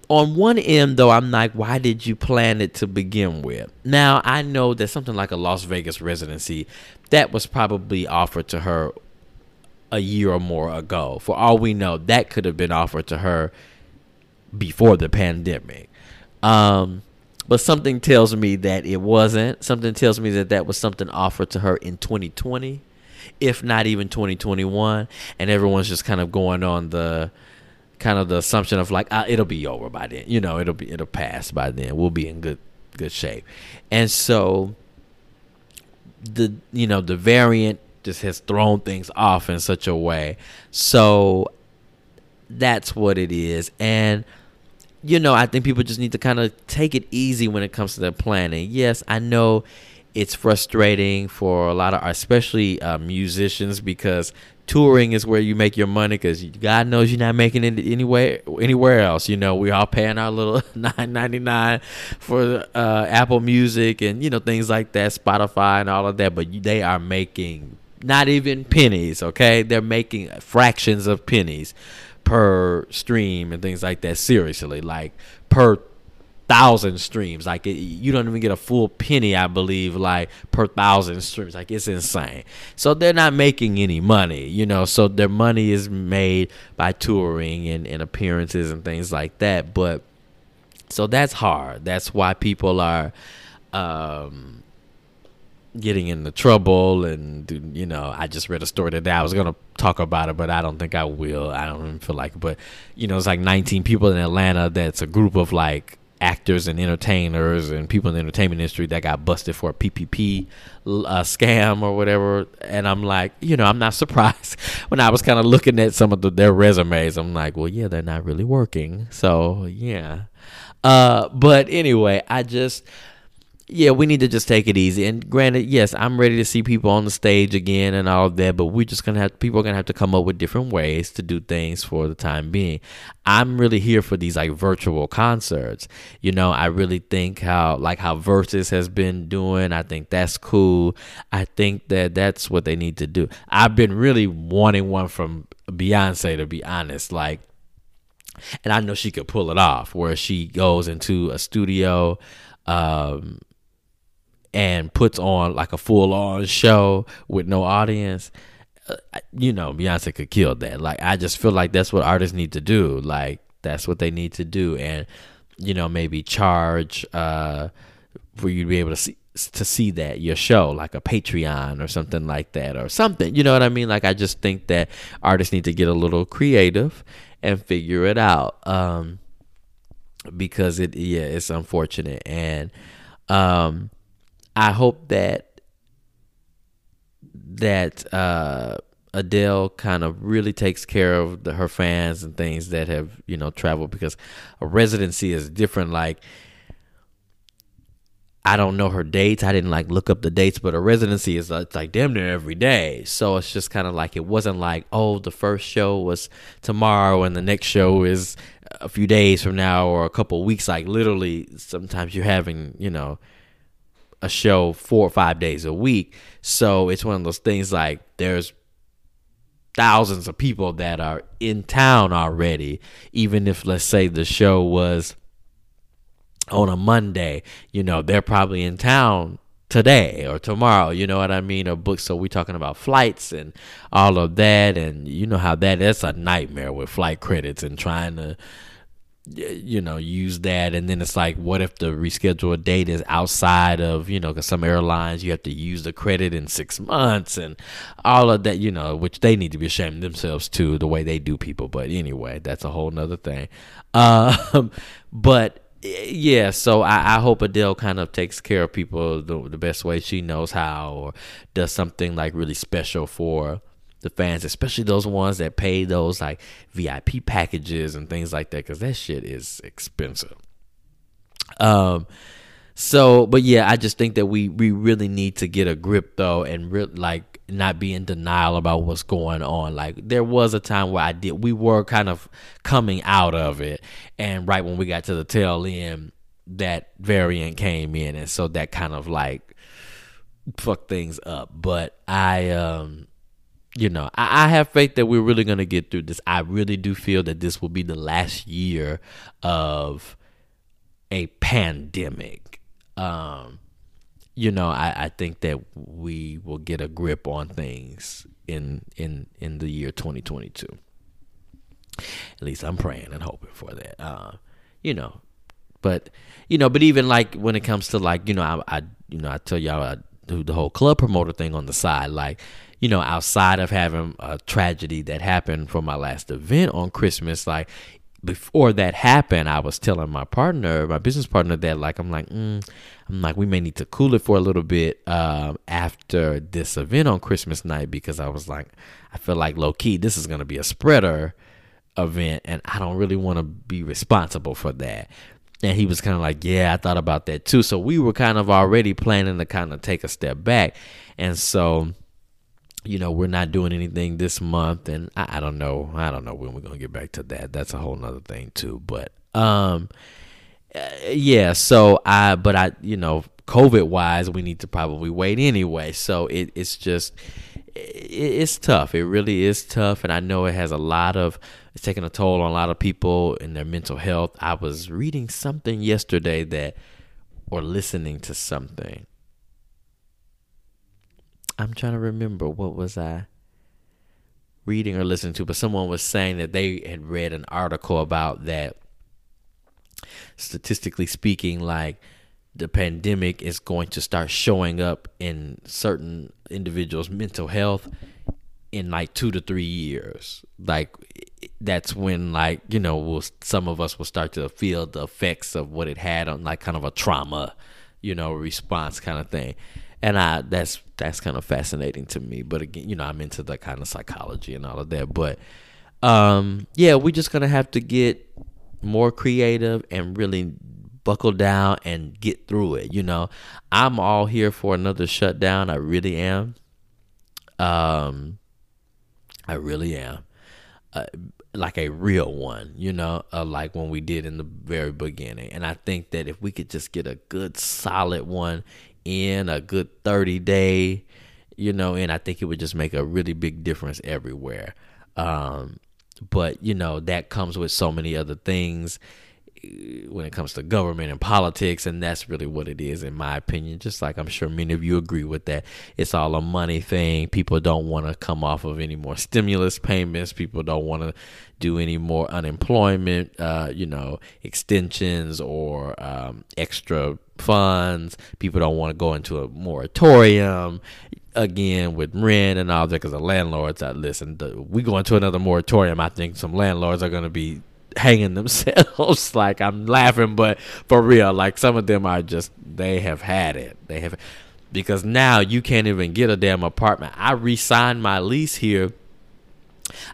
[SPEAKER 1] On one end though i'm like why did you plan it to begin with? Now i know that something like a las vegas residency that was probably offered to her a year or more ago. For all we know that could have been offered to her before the pandemic. Um, but something tells me that it wasn't something tells me that that was something offered to her in 2020 if not even 2021 and everyone's just kind of going on the kind of the assumption of like uh, it'll be over by then. You know, it'll be it'll pass by then. We'll be in good good shape. And so the you know the variant just has thrown things off in such a way. So that's what it is. And you know, I think people just need to kind of take it easy when it comes to their planning. Yes, I know it's frustrating for a lot of especially uh, musicians because touring is where you make your money because God knows you're not making it anywhere anywhere else. You know, we all paying our little nine ninety nine for uh, Apple Music and you know things like that, Spotify and all of that. But they are making not even pennies. Okay, they're making fractions of pennies per stream and things like that. Seriously, like per thousand streams. Like it, you don't even get a full penny, I believe, like per thousand streams. Like it's insane. So they're not making any money, you know. So their money is made by touring and, and appearances and things like that. But so that's hard. That's why people are um, getting into trouble. And you know, I just read a story today. I was gonna talk about it, but I don't think I will. I don't even feel like it. But you know, it's like 19 people in Atlanta. That's a group of like actors and entertainers and people in the entertainment industry that got busted for a PPP uh, scam or whatever. And I'm like, you know, I'm not surprised when I was kind of looking at some of the, their resumes. I'm like, well, yeah, they're not really working. So yeah. Uh, but anyway, I just yeah, we need to just take it easy. And granted, yes, I'm ready to see people on the stage again and all of that, but we're just gonna have people are gonna have to come up with different ways to do things for the time being. I'm really here for these like virtual concerts. You know, I really think how like how Verzuz has been doing. I think that's cool. I think that that's what they need to do. I've been really wanting one from Beyonce to be honest, like and I know she could pull it off where she goes into a studio um and puts on like a full on show with no audience, uh, you know, Beyonce could kill that. Like, I just feel like that's what artists need to do. Like, that's what they need to do. And, you know, maybe charge uh, for you to be able to see to see that your show like a patreon or something like that or something you know what i mean like i just think that artists need to get a little creative and figure it out um because it yeah it's unfortunate and um I hope that that uh, Adele kind of really takes care of the, her fans and things that have you know traveled because a residency is different. Like I don't know her dates. I didn't like look up the dates, but a residency is uh, it's like damn near every day. So it's just kind of like it wasn't like oh the first show was tomorrow and the next show is a few days from now or a couple weeks. Like literally, sometimes you're having you know a show four or five days a week. So it's one of those things like there's thousands of people that are in town already. Even if, let's say, the show was on a Monday, you know, they're probably in town today or tomorrow, you know what I mean? Or books. So we're talking about flights and all of that. And you know how that that's a nightmare with flight credits and trying to you know use that. And then it's like what if the rescheduled date is outside of you know because some airlines you have to use the credit in six months and all of that you know which they need to be ashamed themselves too the way they do people. But anyway that's a whole nother thing. Um, but yeah, so I, I, hope Adele kind of takes care of people the, the best way she knows how, or does something like really special for the fans, especially those ones that pay those like VIP packages and things like that, because that shit is expensive. Um, so, but yeah, I just think that we we really need to get a grip though, and re- like not be in denial about what's going on. Like there was a time where I did we were kind of coming out of it and right when we got to the tail end that variant came in and so that kind of like fucked things up. But I um you know, I, I have faith that we're really gonna get through this. I really do feel that this will be the last year of a pandemic. Um you know, I, I think that we will get a grip on things in in in the year 2022. At least I'm praying and hoping for that. Uh, you know, but you know, but even like when it comes to like you know, I, I you know I tell y'all I do the whole club promoter thing on the side, like you know, outside of having a tragedy that happened for my last event on Christmas, like before that happened, I was telling my partner, my business partner, that like I'm like, mm, I'm like, we may need to cool it for a little bit um, after this event on Christmas night because I was like, I feel like low key, this is gonna be a spreader event, and I don't really want to be responsible for that. And he was kind of like, yeah, I thought about that too. So we were kind of already planning to kind of take a step back, and so you know, we're not doing anything this month, and I, I, don't know, I don't know when we're gonna get back to that. That's a whole nother thing too. But um, uh, yeah. So I, but I, you know, COVID wise, we need to probably wait anyway. So it, it's just, it, it's tough. It really is tough, and I know it has a lot of, it's taking a toll on a lot of people in their mental health. I was reading something yesterday that, or listening to something I'm trying to remember what was I reading or listening to, but someone was saying that they had read an article about that statistically speaking, like the pandemic is going to start showing up in certain individuals' mental health in like two to three years. Like that's when like you know we'll, some of us will start to feel the effects of what it had on like kind of a trauma, you know, response kind of thing and I that's that's kind of fascinating to me. But again, you know, I'm into the kind of psychology and all of that. But um, yeah, we're just gonna have to get more creative and really buckle down and get through it. You know, I'm all here for another shutdown. I really am. Um, I really am. Uh, like a real one, you know, uh, like when we did in the very beginning. And I think that if we could just get a good solid one in a good 30 day, you know, and I think it would just make a really big difference everywhere. Um, but, you know, that comes with so many other things when it comes to government and politics and that's really what it is in my opinion just like i'm sure many of you agree with that it's all a money thing people don't want to come off of any more stimulus payments people don't want to do any more unemployment uh, you know extensions or um, extra funds. People don't want to go into a moratorium again with rent and all that because the landlords. I listen. We go into another moratorium. I think some landlords are going to be hanging themselves. like I'm laughing, but for real, like some of them are just they have had it. They have because now you can't even get a damn apartment. I re-signed my lease here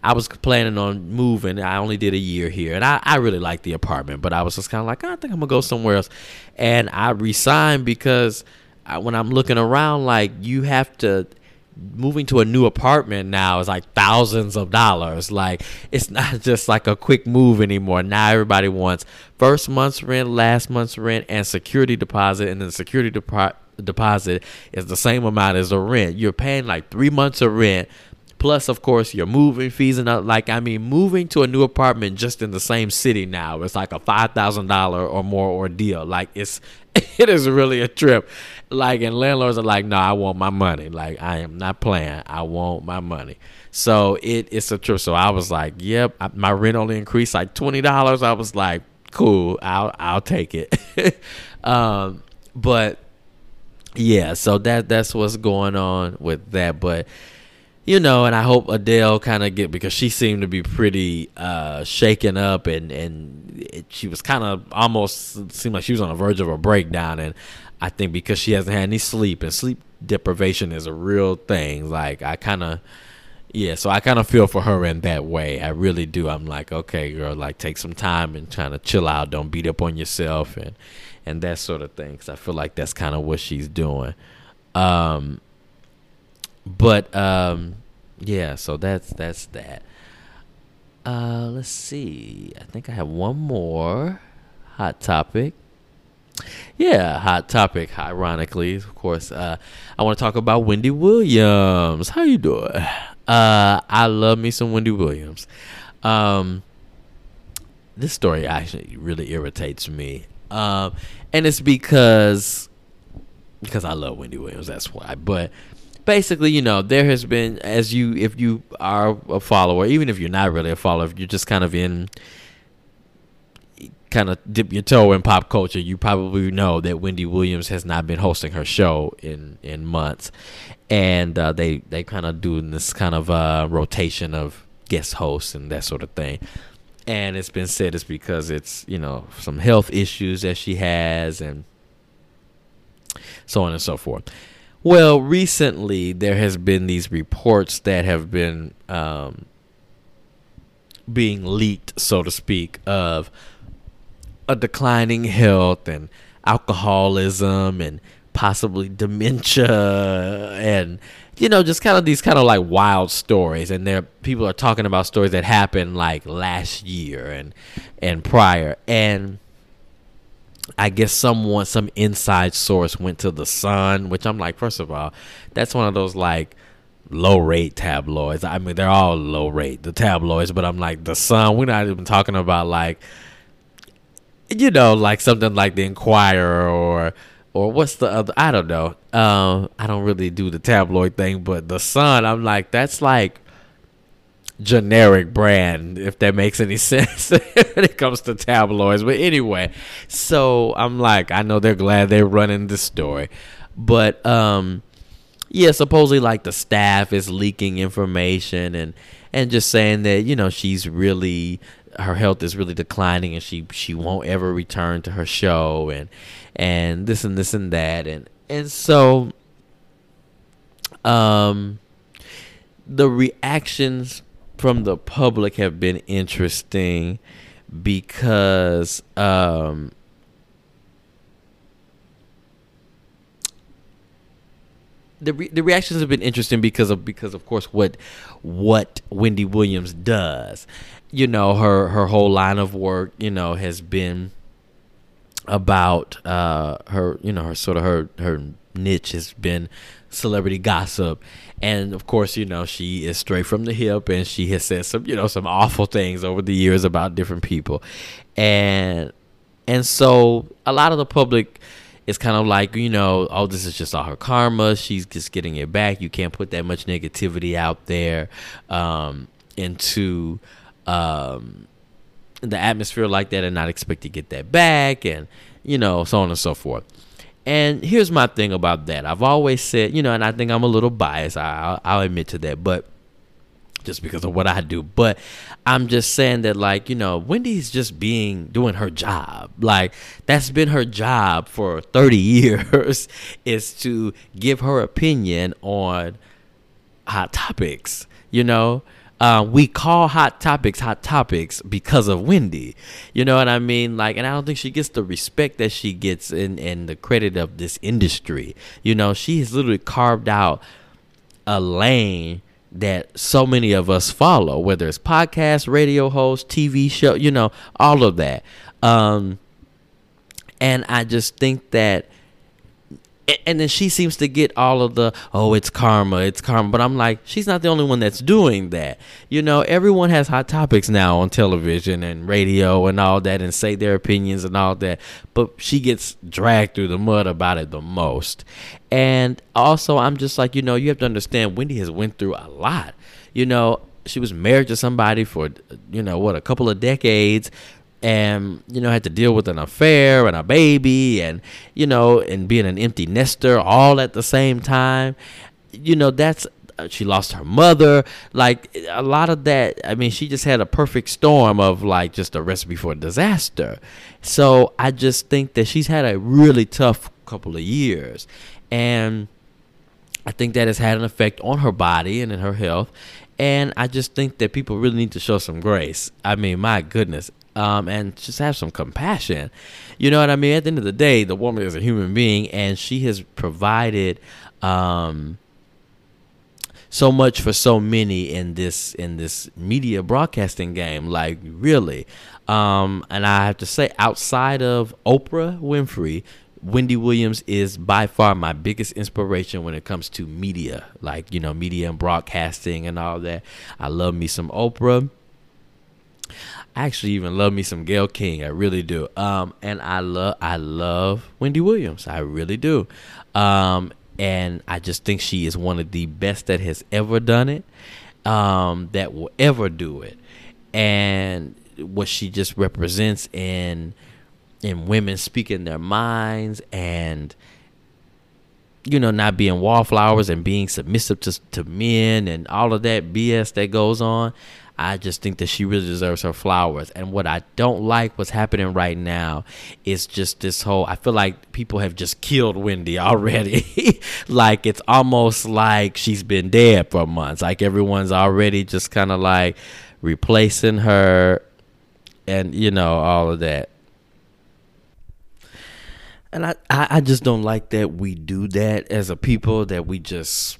[SPEAKER 1] I was planning on moving. I only did a year here, and I, I really liked the apartment, but I was just kind of like, ah, I think I'm gonna go somewhere else. And I resigned because I, when I'm looking around, like you have to moving to a new apartment now is like thousands of dollars. Like it's not just like a quick move anymore. Now everybody wants first month's rent, last month's rent, and security deposit, and then security deposit is the same amount as the rent. You're paying like three months of rent Plus, of course, your moving fees and uh, like I mean, moving to a new apartment just in the same city now it's like a five thousand dollar or more ordeal. Like it's it is really a trip. Like and landlords are like, no, I want my money. Like I am not playing. I want my money. So it it's a trip. So I was like, yep. I, my rent only increased like twenty dollars. I was like, cool. I'll I'll take it. um, but yeah, so that that's what's going on with that. But you know, and I hope Adele kind of get because she seemed to be pretty uh, shaken up, and and it, she was kind of almost seemed like she was on the verge of a breakdown. And I think because she hasn't had any sleep, and sleep deprivation is a real thing. Like I kind of. Yeah, so I kind of feel for her in that way. I really do. I'm like, okay, girl, like take some time and trying to chill out. Don't beat up on yourself and and that sort of thing. Because I feel like that's kind of what she's doing. Um, but um, yeah, so that's that's that. Uh, let's see. I think I have one more hot topic. Yeah, hot topic. Ironically, of course, uh, I want to talk about Wendy Williams. How you doing? Uh, I love me some Wendy Williams. Um, this story actually really irritates me, um, and it's because because I love Wendy Williams. That's why. But basically, you know, there has been as you if you are a follower, even if you're not really a follower, if you're just kind of in kind of dip your toe in pop culture, you probably know that Wendy Williams has not been hosting her show in in months, and uh, they they kind of doing this kind of uh, rotation of guest hosts and that sort of thing. And it's been said it's because it's you know some health issues that she has and so on and so forth. Well, recently there has been these reports that have been um, being leaked, so to speak, of a declining health and alcoholism and possibly dementia and you know just kind of these kind of like wild stories. And there people are talking about stories that happened like last year and and prior. And I guess someone, some inside source went to the Sun, which I'm like, first of all, that's one of those like low rate tabloids. I mean, they're all low rate, the tabloids, but I'm like, the Sun, we're not even talking about like, you know, like something like the Inquirer or, or what's the other, I don't know. Um, I don't really do the tabloid thing, but the Sun, I'm like, that's like, generic brand, if that makes any sense when it comes to tabloids. But anyway, so I'm like, I know they're glad they're running this story. But um yeah, supposedly like the staff is leaking information and and just saying that, you know, she's really her health is really declining and she she won't ever return to her show and and this and this and that and and so um the reactions from the public have been interesting because um, the re- the reactions have been interesting because of because of course what what Wendy Williams does. You know, her her whole line of work, you know, has been about uh her, you know, her sort of her her niche has been celebrity gossip. And of course you know she is straight from the hip and she has said some you know some awful things over the years about different people. And and so a lot of the public is kind of like you know oh this is just all her karma. She's just getting it back. You can't put that much negativity out there um, into um, the atmosphere like that and not expect to get that back and you know so on and so forth and here's my thing about that. I've always said, you know, and I think I'm a little biased. I, will I'll admit to that, but just because of what I do. But I'm just saying that, like, you know, Wendy's just being doing her job. Like, that's been her job for 30 years is to give her opinion on hot topics, you know? Uh, we call hot topics hot topics because of Wendy. You know what I mean? Like, and I don't think she gets the respect that she gets in and the credit of this industry. You know, she has literally carved out a lane that so many of us follow, whether it's podcast, radio host, TV show, you know, all of that. Um, and I just think that and then she seems to get all of the oh it's karma it's karma but i'm like she's not the only one that's doing that. You know everyone has hot topics now on television and radio and all that and say their opinions and all that but she gets dragged through the mud about it the most. And also i'm just like you know you have to understand wendy has went through a lot. You know she was married to somebody for you know what a couple of decades and you know had to deal with an affair and a baby and you know and being an empty nester all at the same time. You know that's uh, she lost her mother. Like a lot of that i mean she just had a perfect storm of like just a recipe for disaster. So i just think that she's had a really tough couple of years. And i think that has had an effect on her body and in her health. And I just think that people really need to show some grace. I mean, my goodness, um, and just have some compassion. You know what I mean? At the end of the day, the woman is a human being, and she has provided um, so much for so many in this in this media broadcasting game. Like really, um, and I have to say, outside of Oprah Winfrey. Wendy Williams is by far my biggest inspiration when it comes to media, like, you know, media and broadcasting and all that. I love me some Oprah. I actually even love me some Gayle King. I really do. Um, and I love I love Wendy Williams. I really do. Um, and I just think she is one of the best that has ever done it. Um, that will ever do it. And what she just represents in in women speaking their minds and you know not being wallflowers and being submissive to to men and all of that BS that goes on I just think that she really deserves her flowers. And what I don't like what's happening right now is just this whole I feel like people have just killed Wendy already. like it's almost like she's been dead for months. Like everyone's already just kind of like replacing her and you know all of that. And I, I just don't like that we do that as a people that we just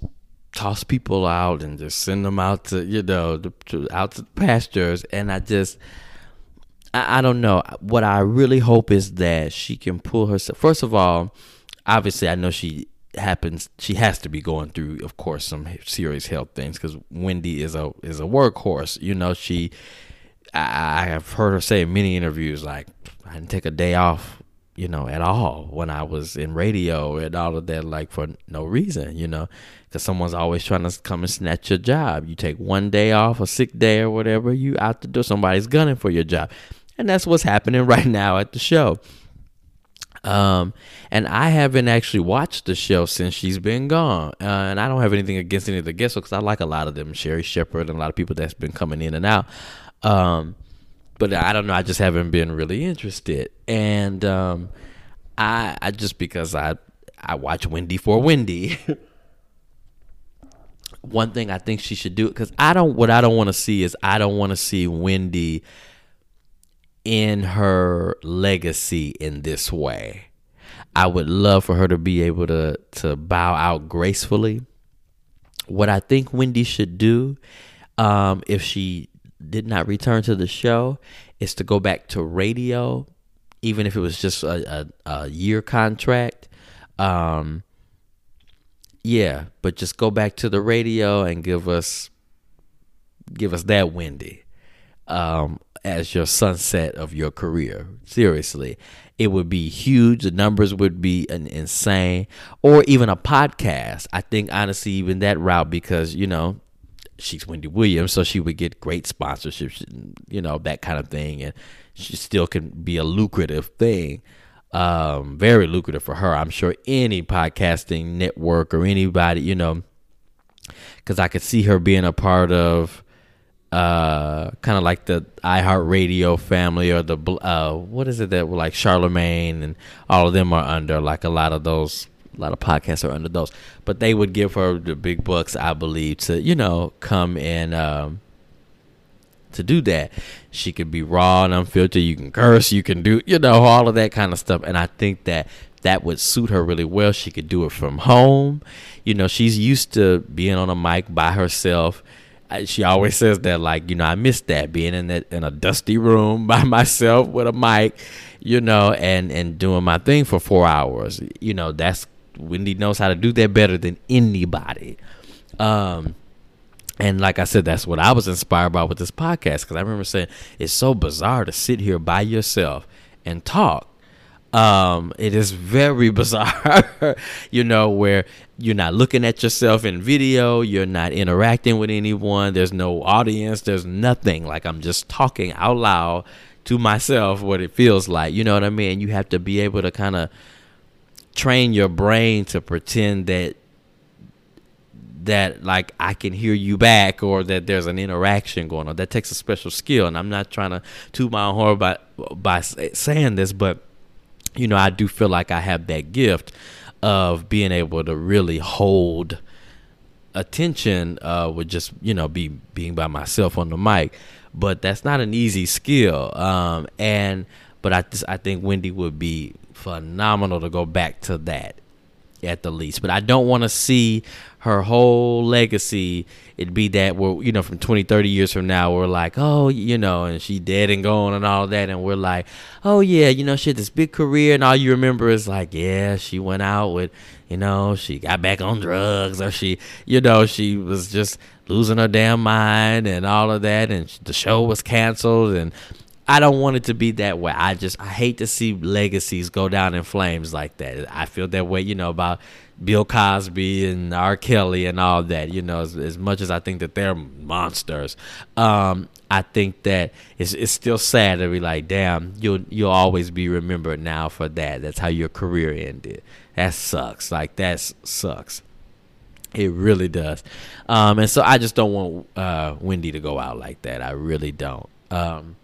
[SPEAKER 1] toss people out and just send them out to you know to, to, out to the pastures. And i just I, I, don't know. What i really hope is that she can pull herself first of all obviously i know she happens she has to be going through of course some serious health things because wendy is a is a workhorse you know. She I, I have heard her say in many interviews like i didn't take a day off you know, at all when I was in radio and all of that, like for no reason, you know, because someone's always trying to come and snatch your job. You take one day off, a sick day or whatever, you out the door, somebody's gunning for your job. And that's what's happening right now at the show. Um, and I haven't actually watched the show since she's been gone. Uh, and I don't have anything against any of the guests because I like a lot of them, Sherri Shepherd and a lot of people that's been coming in and out. Um, but I don't know. I just haven't been really interested, and um, I I just because I I watch Wendy for Wendy. One thing I think she should do because I don't. What I don't want to see is I don't want to see Wendy in her legacy in this way. I would love for her to be able to to bow out gracefully. What I think Wendy should do, um, if she did not return to the show is to go back to radio, even if it was just a, a, a year contract. Um, yeah, but just go back to the radio and give us give us that Wendy um, as your sunset of your career. Seriously, it would be huge. The numbers would be an insane, or even a podcast. I think honestly, even that route because you know she's Wendy Williams, so she would get great sponsorships, you know, that kind of thing, and she still can be a lucrative thing, um, very lucrative for her. I'm sure any podcasting network or anybody, you know, because I could see her being a part of, uh, kind of like the iHeartRadio family or the uh, what is it that like Charlemagne and all of them are under, like a lot of those a lot of podcasts are under those, but they would give her the big bucks, I believe, to you know come and um, to do that. She could be raw and unfiltered. You can curse. You can do you know all of that kind of stuff. And I think that that would suit her really well. She could do it from home. You know, she's used to being on a mic by herself. She always says that, like, you know, I miss that being in that in a dusty room by myself with a mic, you know, and and doing my thing for four hours. You know, that's Wendy knows how to do that better than anybody. Um, and like I said, that's what I was inspired by with this podcast because I remember saying it's so bizarre to sit here by yourself and talk. Um, it is very bizarre, you know, where you're not looking at yourself in video, you're not interacting with anyone, there's no audience, there's nothing. Like I'm just talking out loud to myself what it feels like. You know what I mean? You have to be able to kind of train your brain to pretend that that like I can hear you back or that there's an interaction going on. That takes a special skill, and I'm not trying to toot my own horn by by saying this, but you know I do feel like I have that gift of being able to really hold attention uh, with just you know be being by myself on the mic. But that's not an easy skill, um, and but I just I think Wendy would be phenomenal to go back to that at the least. But I don't want to see her whole legacy it be that we're you know from 20 30 years from now we're like oh you know and she dead and gone and all that and we're like oh yeah you know she had this big career and all you remember is like yeah she went out with you know she got back on drugs or she you know she was just losing her damn mind and all of that and the show was canceled and I don't want it to be that way. I just I hate to see legacies go down in flames like that. I feel that way, you know, about Bill Cosby and R. Kelly and all that. You know, as, as much as I think that they're monsters, um, I think that it's it's still sad to be like, damn, you'll you'll always be remembered now for that. That's how your career ended. That sucks. Like that sucks. It really does. Um, and so I just don't want uh, Wendy to go out like that. I really don't. Um,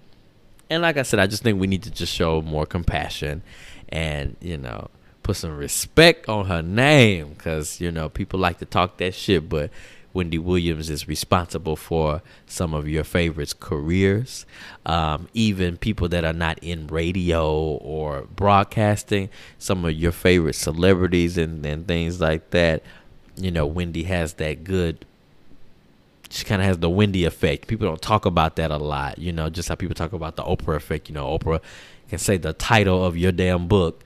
[SPEAKER 1] and like I said, I just think we need to just show more compassion and, you know, put some respect on her name because, you know, people like to talk that shit, but Wendy Williams is responsible for some of your favorites' careers. Um, even people that are not in radio or broadcasting, some of your favorite celebrities and, and things like that. You know, Wendy has that good she kind of has the Wendy effect. People don't talk about that a lot, you know, just how people talk about the Oprah effect. You know, Oprah can say the title of your damn book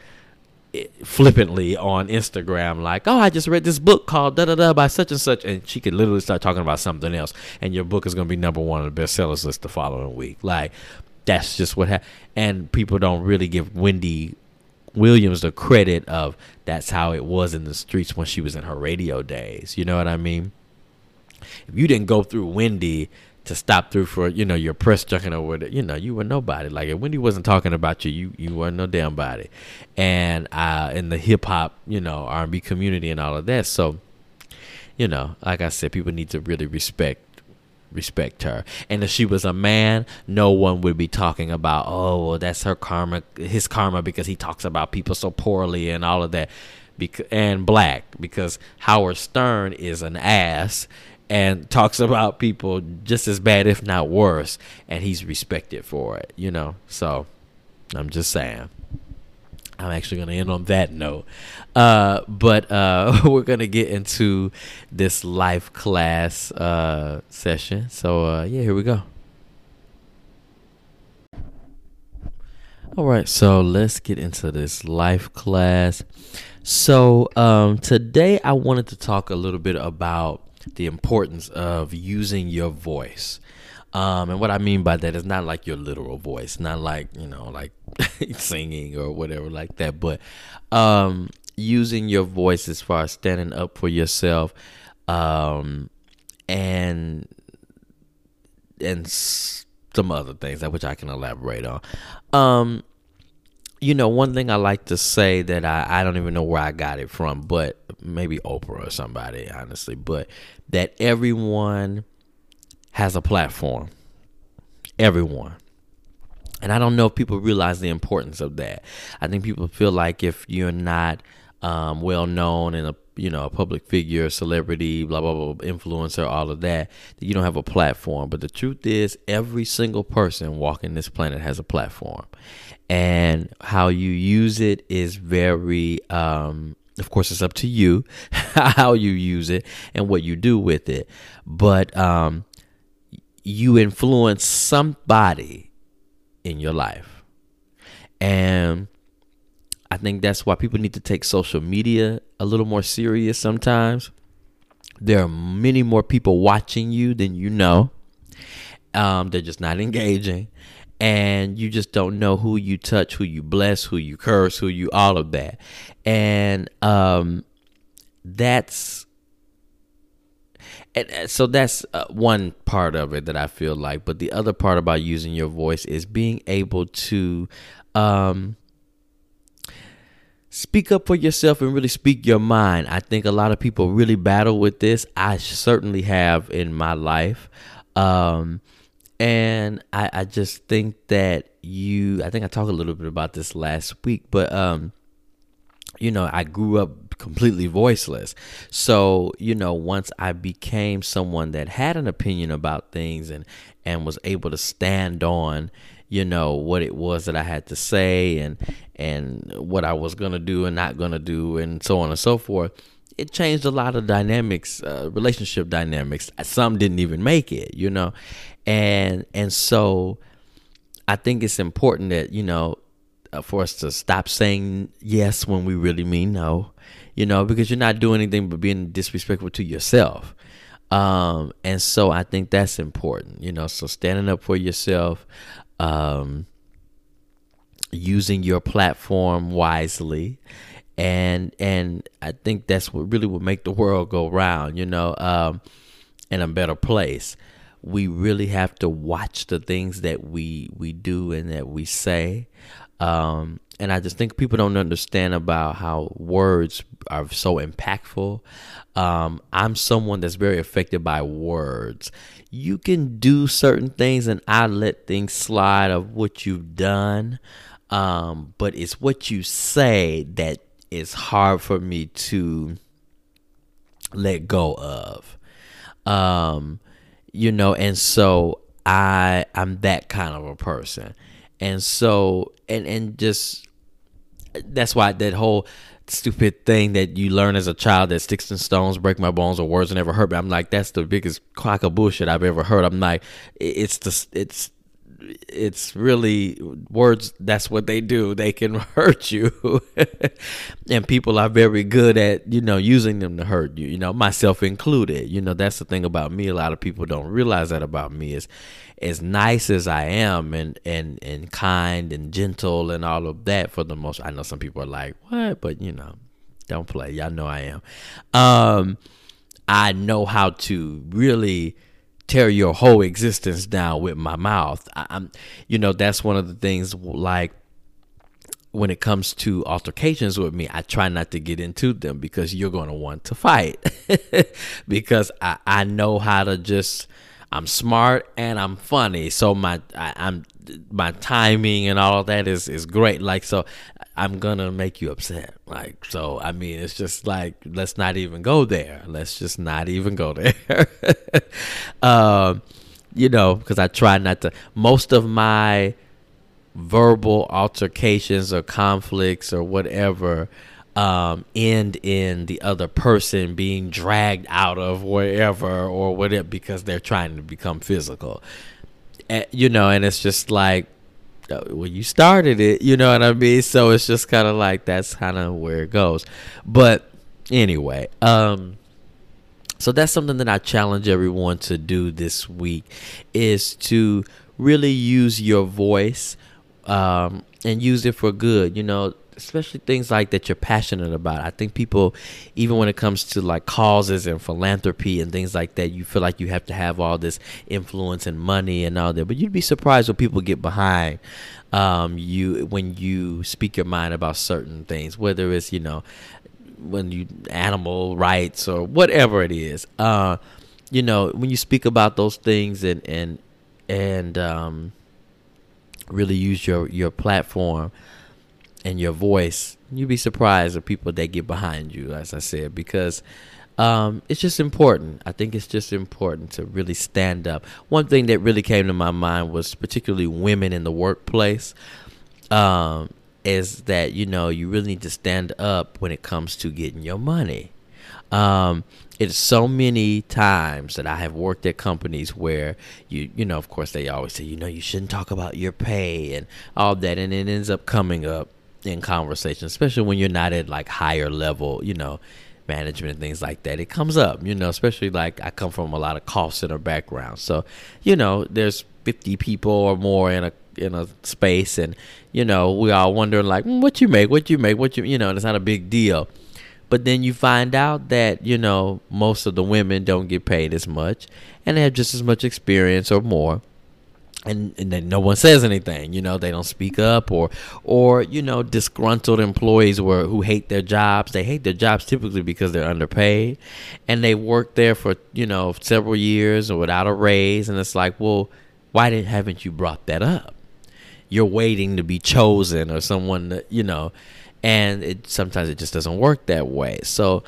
[SPEAKER 1] eh, flippantly on Instagram, like, "Oh, I just read this book called da da da by such and such," and she could literally start talking about something else, and your book is gonna be number one on the bestsellers list the following week. Like, that's just what happened. And people don't really give Wendy Williams the credit of that's how it was in the streets when she was in her radio days. You know what I mean? If you didn't go through Wendy to stop through for you know your press junket or whatever, you know you were nobody. Like if Wendy wasn't talking about you, you you weren't no damn body. And uh, in the hip hop, you know R and B community and all of that. So, you know, like I said, people need to really respect respect her. And if she was a man, no one would be talking about, oh, well, that's her karma, his karma, because he talks about people so poorly and all of that. Because and black, because Howard Stern is an ass and talks about people just as bad, if not worse, and he's respected for it, you know. So I'm just saying. I'm actually going to end on that note. Uh, but uh, we're going to get into this life class uh, session. So, uh, yeah, here we go. All right, so let's get into this life class. So, um, today I wanted to talk a little bit about the importance of using your voice. Um, and what I mean by that is not like your literal voice, not like, you know, like singing or whatever like that, but um, using your voice as far as standing up for yourself um, and and some other things that which I can elaborate on. Um, you know, one thing I like to say that I, I don't even know where I got it from, but maybe Oprah or somebody, honestly, but that everyone has a platform. Everyone. And I don't know if people realize the importance of that. I think people feel like if you're not um, well known and a you know a public figure, celebrity, blah blah blah, influencer, all of that, that you don't have a platform. But the truth is, every single person walking this planet has a platform, and how you use it is very um, of course it's up to you how you use it and what you do with it. But um, you influence somebody in your life think that's why people need to take social media a little more serious sometimes. There are many more people watching you than you know. Um, they're just not engaging. And you just don't know who you touch, who you bless, who you curse, who you all of that. And um, that's and so that's uh, one part of it that I feel like. But the other part about using your voice is being able to um, speak up for yourself and really speak your mind. I think a lot of people really battle with this. I certainly have in my life. Um, and I, I just think that you, I think I talked a little bit about this last week, but, um, you know, I grew up completely voiceless. So, you know, once I became someone that had an opinion about things and, and was able to stand on, you know what it was that I had to say and and what I was gonna do and not gonna do and so on and so forth. It changed a lot of dynamics, uh, relationship dynamics. Some didn't even make it, you know, and and so I think it's important that you know uh, for us to stop saying yes when we really mean no, you know, because you're not doing anything but being disrespectful to yourself. Um, and so I think that's important, you know. So standing up for yourself, um, using your platform wisely and and I think that's what really will make the world go round, you know, um, in a better place. We really have to watch the things that we we do and that we say. Um, and I just think people don't understand about how words are so impactful. Um, I'm someone that's very affected by words you can do certain things and I let things slide of what you've done. Um, but it's what you say that is hard for me to let go of. Um, you know, and so I I'm that kind of a person. And so and and just that's why that whole stupid thing that you learn as a child that sticks and stones break my bones or words never hurt me. I'm like, that's the biggest crock of bullshit I've ever heard. I'm like, it's the it's it's really words that's what they do. They can hurt you. And people are very good at you know using them to hurt you you know myself included. You know that's the thing about me. A lot of people don't realize that about me. Is as nice as I am and and and kind and gentle and all of that for the most I know some people are like what? But you know don't play. Y'all know I am. Um I know how to really tear your whole existence down with my mouth I, I'm you know that's one of the things like when it comes to altercations with me, I try not to get into them because you're going to want to fight. because I, I know how to just I'm smart and I'm funny. So my I, am my timing and all that is is great. Like so, I'm gonna make you upset. Like so, I mean, it's just like let's not even go there. Let's just not even go there. um, you know, because I try not to. Most of my verbal altercations or conflicts or whatever um, end in the other person being dragged out of wherever or whatever because they're trying to become physical. And, you know, and it's just like, well, you started it, you know what I mean? So it's just kind of like that's kind of where it goes. But anyway, um, so that's something that I challenge everyone to do this week is to really use your voice um, and use it for good. You know, especially things like that you're passionate about. I think people, even when it comes to like causes and philanthropy and things like that, you feel like you have to have all this influence and money and all that. But you'd be surprised when people get behind um, you when you speak your mind about certain things, whether it's you know when you animal rights or whatever it is. Uh, you know when you speak about those things and and and um, really use your your platform and your voice, you'd be surprised at people that get behind you, as I said, because um, it's just important. I think it's just important to really stand up. One thing that really came to my mind was particularly women in the workplace. Um, is that you know you really need to stand up when it comes to getting your money. Um, it's so many times that I have worked at companies where you you know of course they always say you know you shouldn't talk about your pay and all that and it ends up coming up in conversation, especially when you're not at like higher level, you know, management and things like that. It comes up, you know, especially like I come from a lot of call center background. So, you know, there's 50 people or more in a in a space and you know, we all wondering like, mm, what you make, what you make, what you you know, and it's not a big deal. But then you find out that, you know, most of the women don't get paid as much and they have just as much experience or more and, and then no one says anything you know they don't speak up or or you know disgruntled employees were who hate their jobs. They hate their jobs typically because they're underpaid. And they worked there for you know several years or without a raise. And it's like well why didn't haven't you brought that up? You're waiting to be chosen or someone that you know and it sometimes it just doesn't work that way. So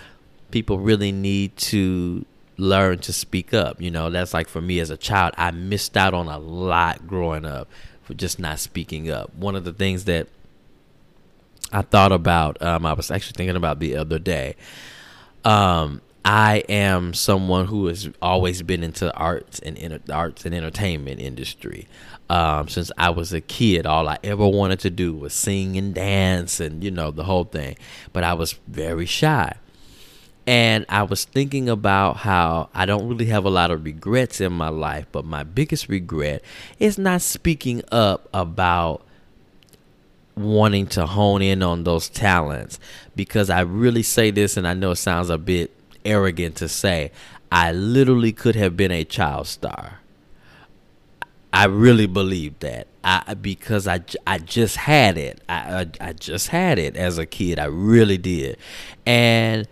[SPEAKER 1] people really need to learn to speak up. You know, that's like for me as a child, I missed out on a lot growing up for just not speaking up. One of the things that I thought about, um, I was actually thinking about the other day. Um, I am someone who has always been into arts and inter- arts and entertainment industry. Um, since I was a kid, all I ever wanted to do was sing and dance, and you know the whole thing. But I was very shy. And I was thinking about how I don't really have a lot of regrets in my life, but my biggest regret is not speaking up about wanting to hone in on those talents because I really say this and I know it sounds a bit arrogant to say I literally could have been a child star. I really believe that. I because I, I just had it. I, I I just had it as a kid. I really did. And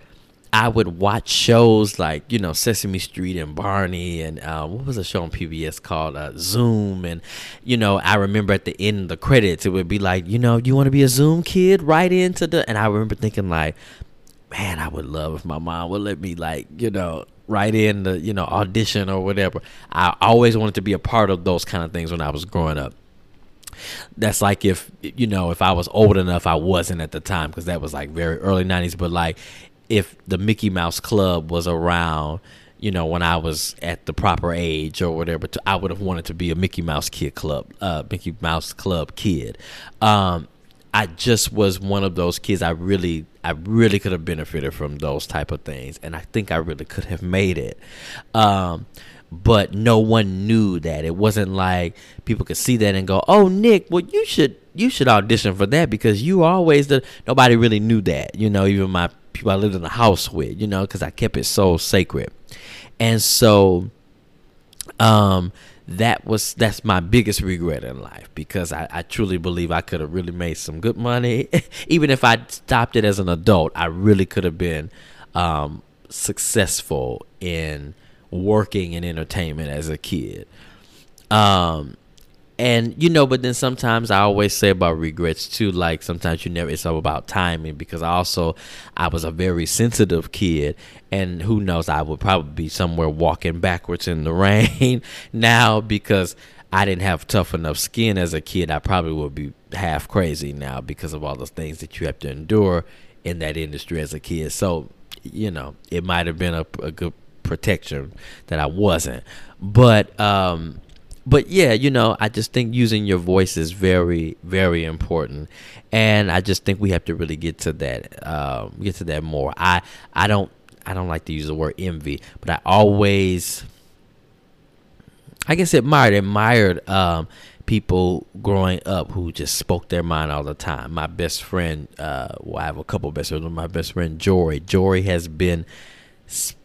[SPEAKER 1] I would watch shows like you know Sesame Street and Barney and uh, what was a show on PBS called? Uh, Zoom. And you know I remember at the end of the credits it would be like you know you want to be a Zoom kid? Right into the and I remember thinking like man I would love if my mom would let me like you know right in the you know audition or whatever. I always wanted to be a part of those kind of things when I was growing up. That's like if you know if I was old enough I wasn't at the time because that was like very early 90s but like if the Mickey Mouse Club was around, you know, when I was at the proper age or whatever, to, I would have wanted to be a Mickey Mouse Kid Club, uh, Mickey Mouse Club kid. Um, I just was one of those kids. I really, I really could have benefited from those type of things, and I think I really could have made it. Um, but no one knew that. It wasn't like people could see that and go, "Oh, Nick, well, you should, you should audition for that because you always the." Nobody really knew that, you know. Even my people I lived in the house with, you know, because I kept it so sacred. And so, um, that was that's my biggest regret in life because I, I truly believe I could have really made some good money. Even if I stopped it as an adult, I really could have been um, successful in working in entertainment as a kid. Um, and you know but then sometimes i always say about regrets too. Like sometimes you never it's all about timing because also i was a very sensitive kid and who knows i would probably be somewhere walking backwards in the rain now because i didn't have tough enough skin as a kid. I probably would be half crazy now because of all the things that you have to endure in that industry as a kid. So you know it might have been a, a good protection that i wasn't. But um but yeah, you know, I just think using your voice is very, very important, and I just think we have to really get to that, uh, get to that more. I, I don't, I don't like to use the word envy, but I always, I guess, admired, admired um, people growing up who just spoke their mind all the time. My best friend, uh, well, I have a couple best friends. My best friend Jory, Jory has been,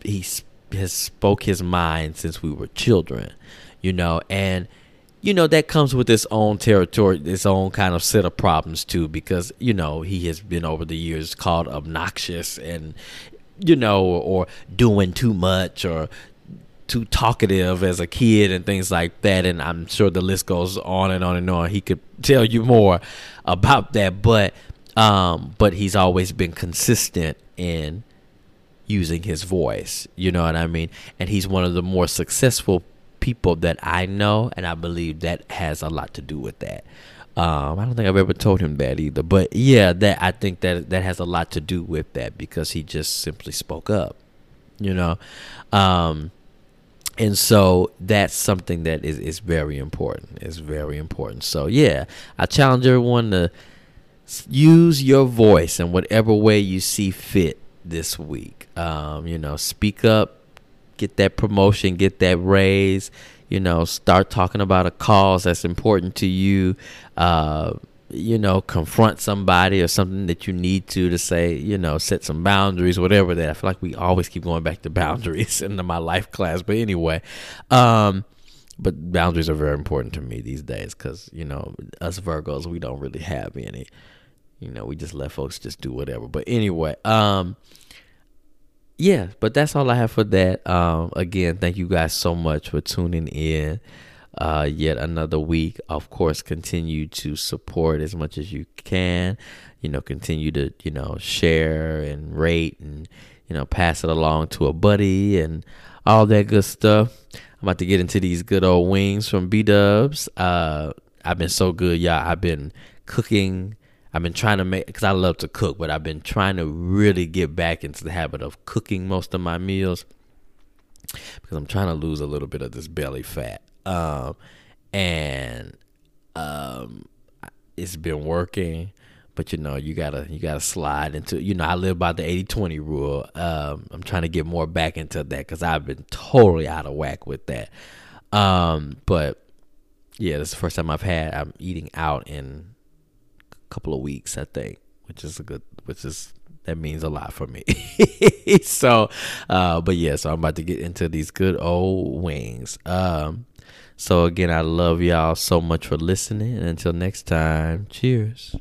[SPEAKER 1] he has spoke his mind since we were children you know, and you know that comes with its own territory, its own kind of set of problems too, because you know he has been over the years called obnoxious and you know, or doing too much or too talkative as a kid and things like that. And I'm sure the list goes on and on and on. He could tell you more about that, but um, but he's always been consistent in using his voice. You know what I mean? And he's one of the more successful people that I know, and I believe that has a lot to do with that. Um, I don't think I've ever told him that either, but yeah, that I think that that has a lot to do with that because he just simply spoke up, you know, um, and so that's something that is is very important. It's very important. So yeah, I challenge everyone to use your voice in whatever way you see fit this week. Um, you know, speak up, get that promotion, get that raise. You know, start talking about a cause that's important to you. Uh, you know, confront somebody or something that you need to to say, you know, set some boundaries, whatever that. I feel like we always keep going back to boundaries in my life class. But anyway, um, but boundaries are very important to me these days because, you know, us Virgos, we don't really have any. You know, we just let folks just do whatever. But anyway, um, yeah, but that's all I have for that. Um, again, thank you guys so much for tuning in. Uh, yet another week. Of course, continue to support as much as you can. You know, continue to you know share and rate and you know pass it along to a buddy and all that good stuff. I'm about to get into these good old wings from B Dubs. Uh, I've been so good, y'all. I've been cooking. I've been trying to make because I love to cook, but I've been trying to really get back into the habit of cooking most of my meals because I'm trying to lose a little bit of this belly fat. Um, and um, it's been working but you know you gotta you gotta slide into you know i live by the 80-20 rule um, i'm trying to get more back into that because i've been totally out of whack with that um, but yeah this is the first time i've had i'm eating out in a couple of weeks i think which is a good which is that means a lot for me. So uh, but yeah so i'm about to get into these good old wings. Um, so again i love y'all so much for listening. Until next time cheers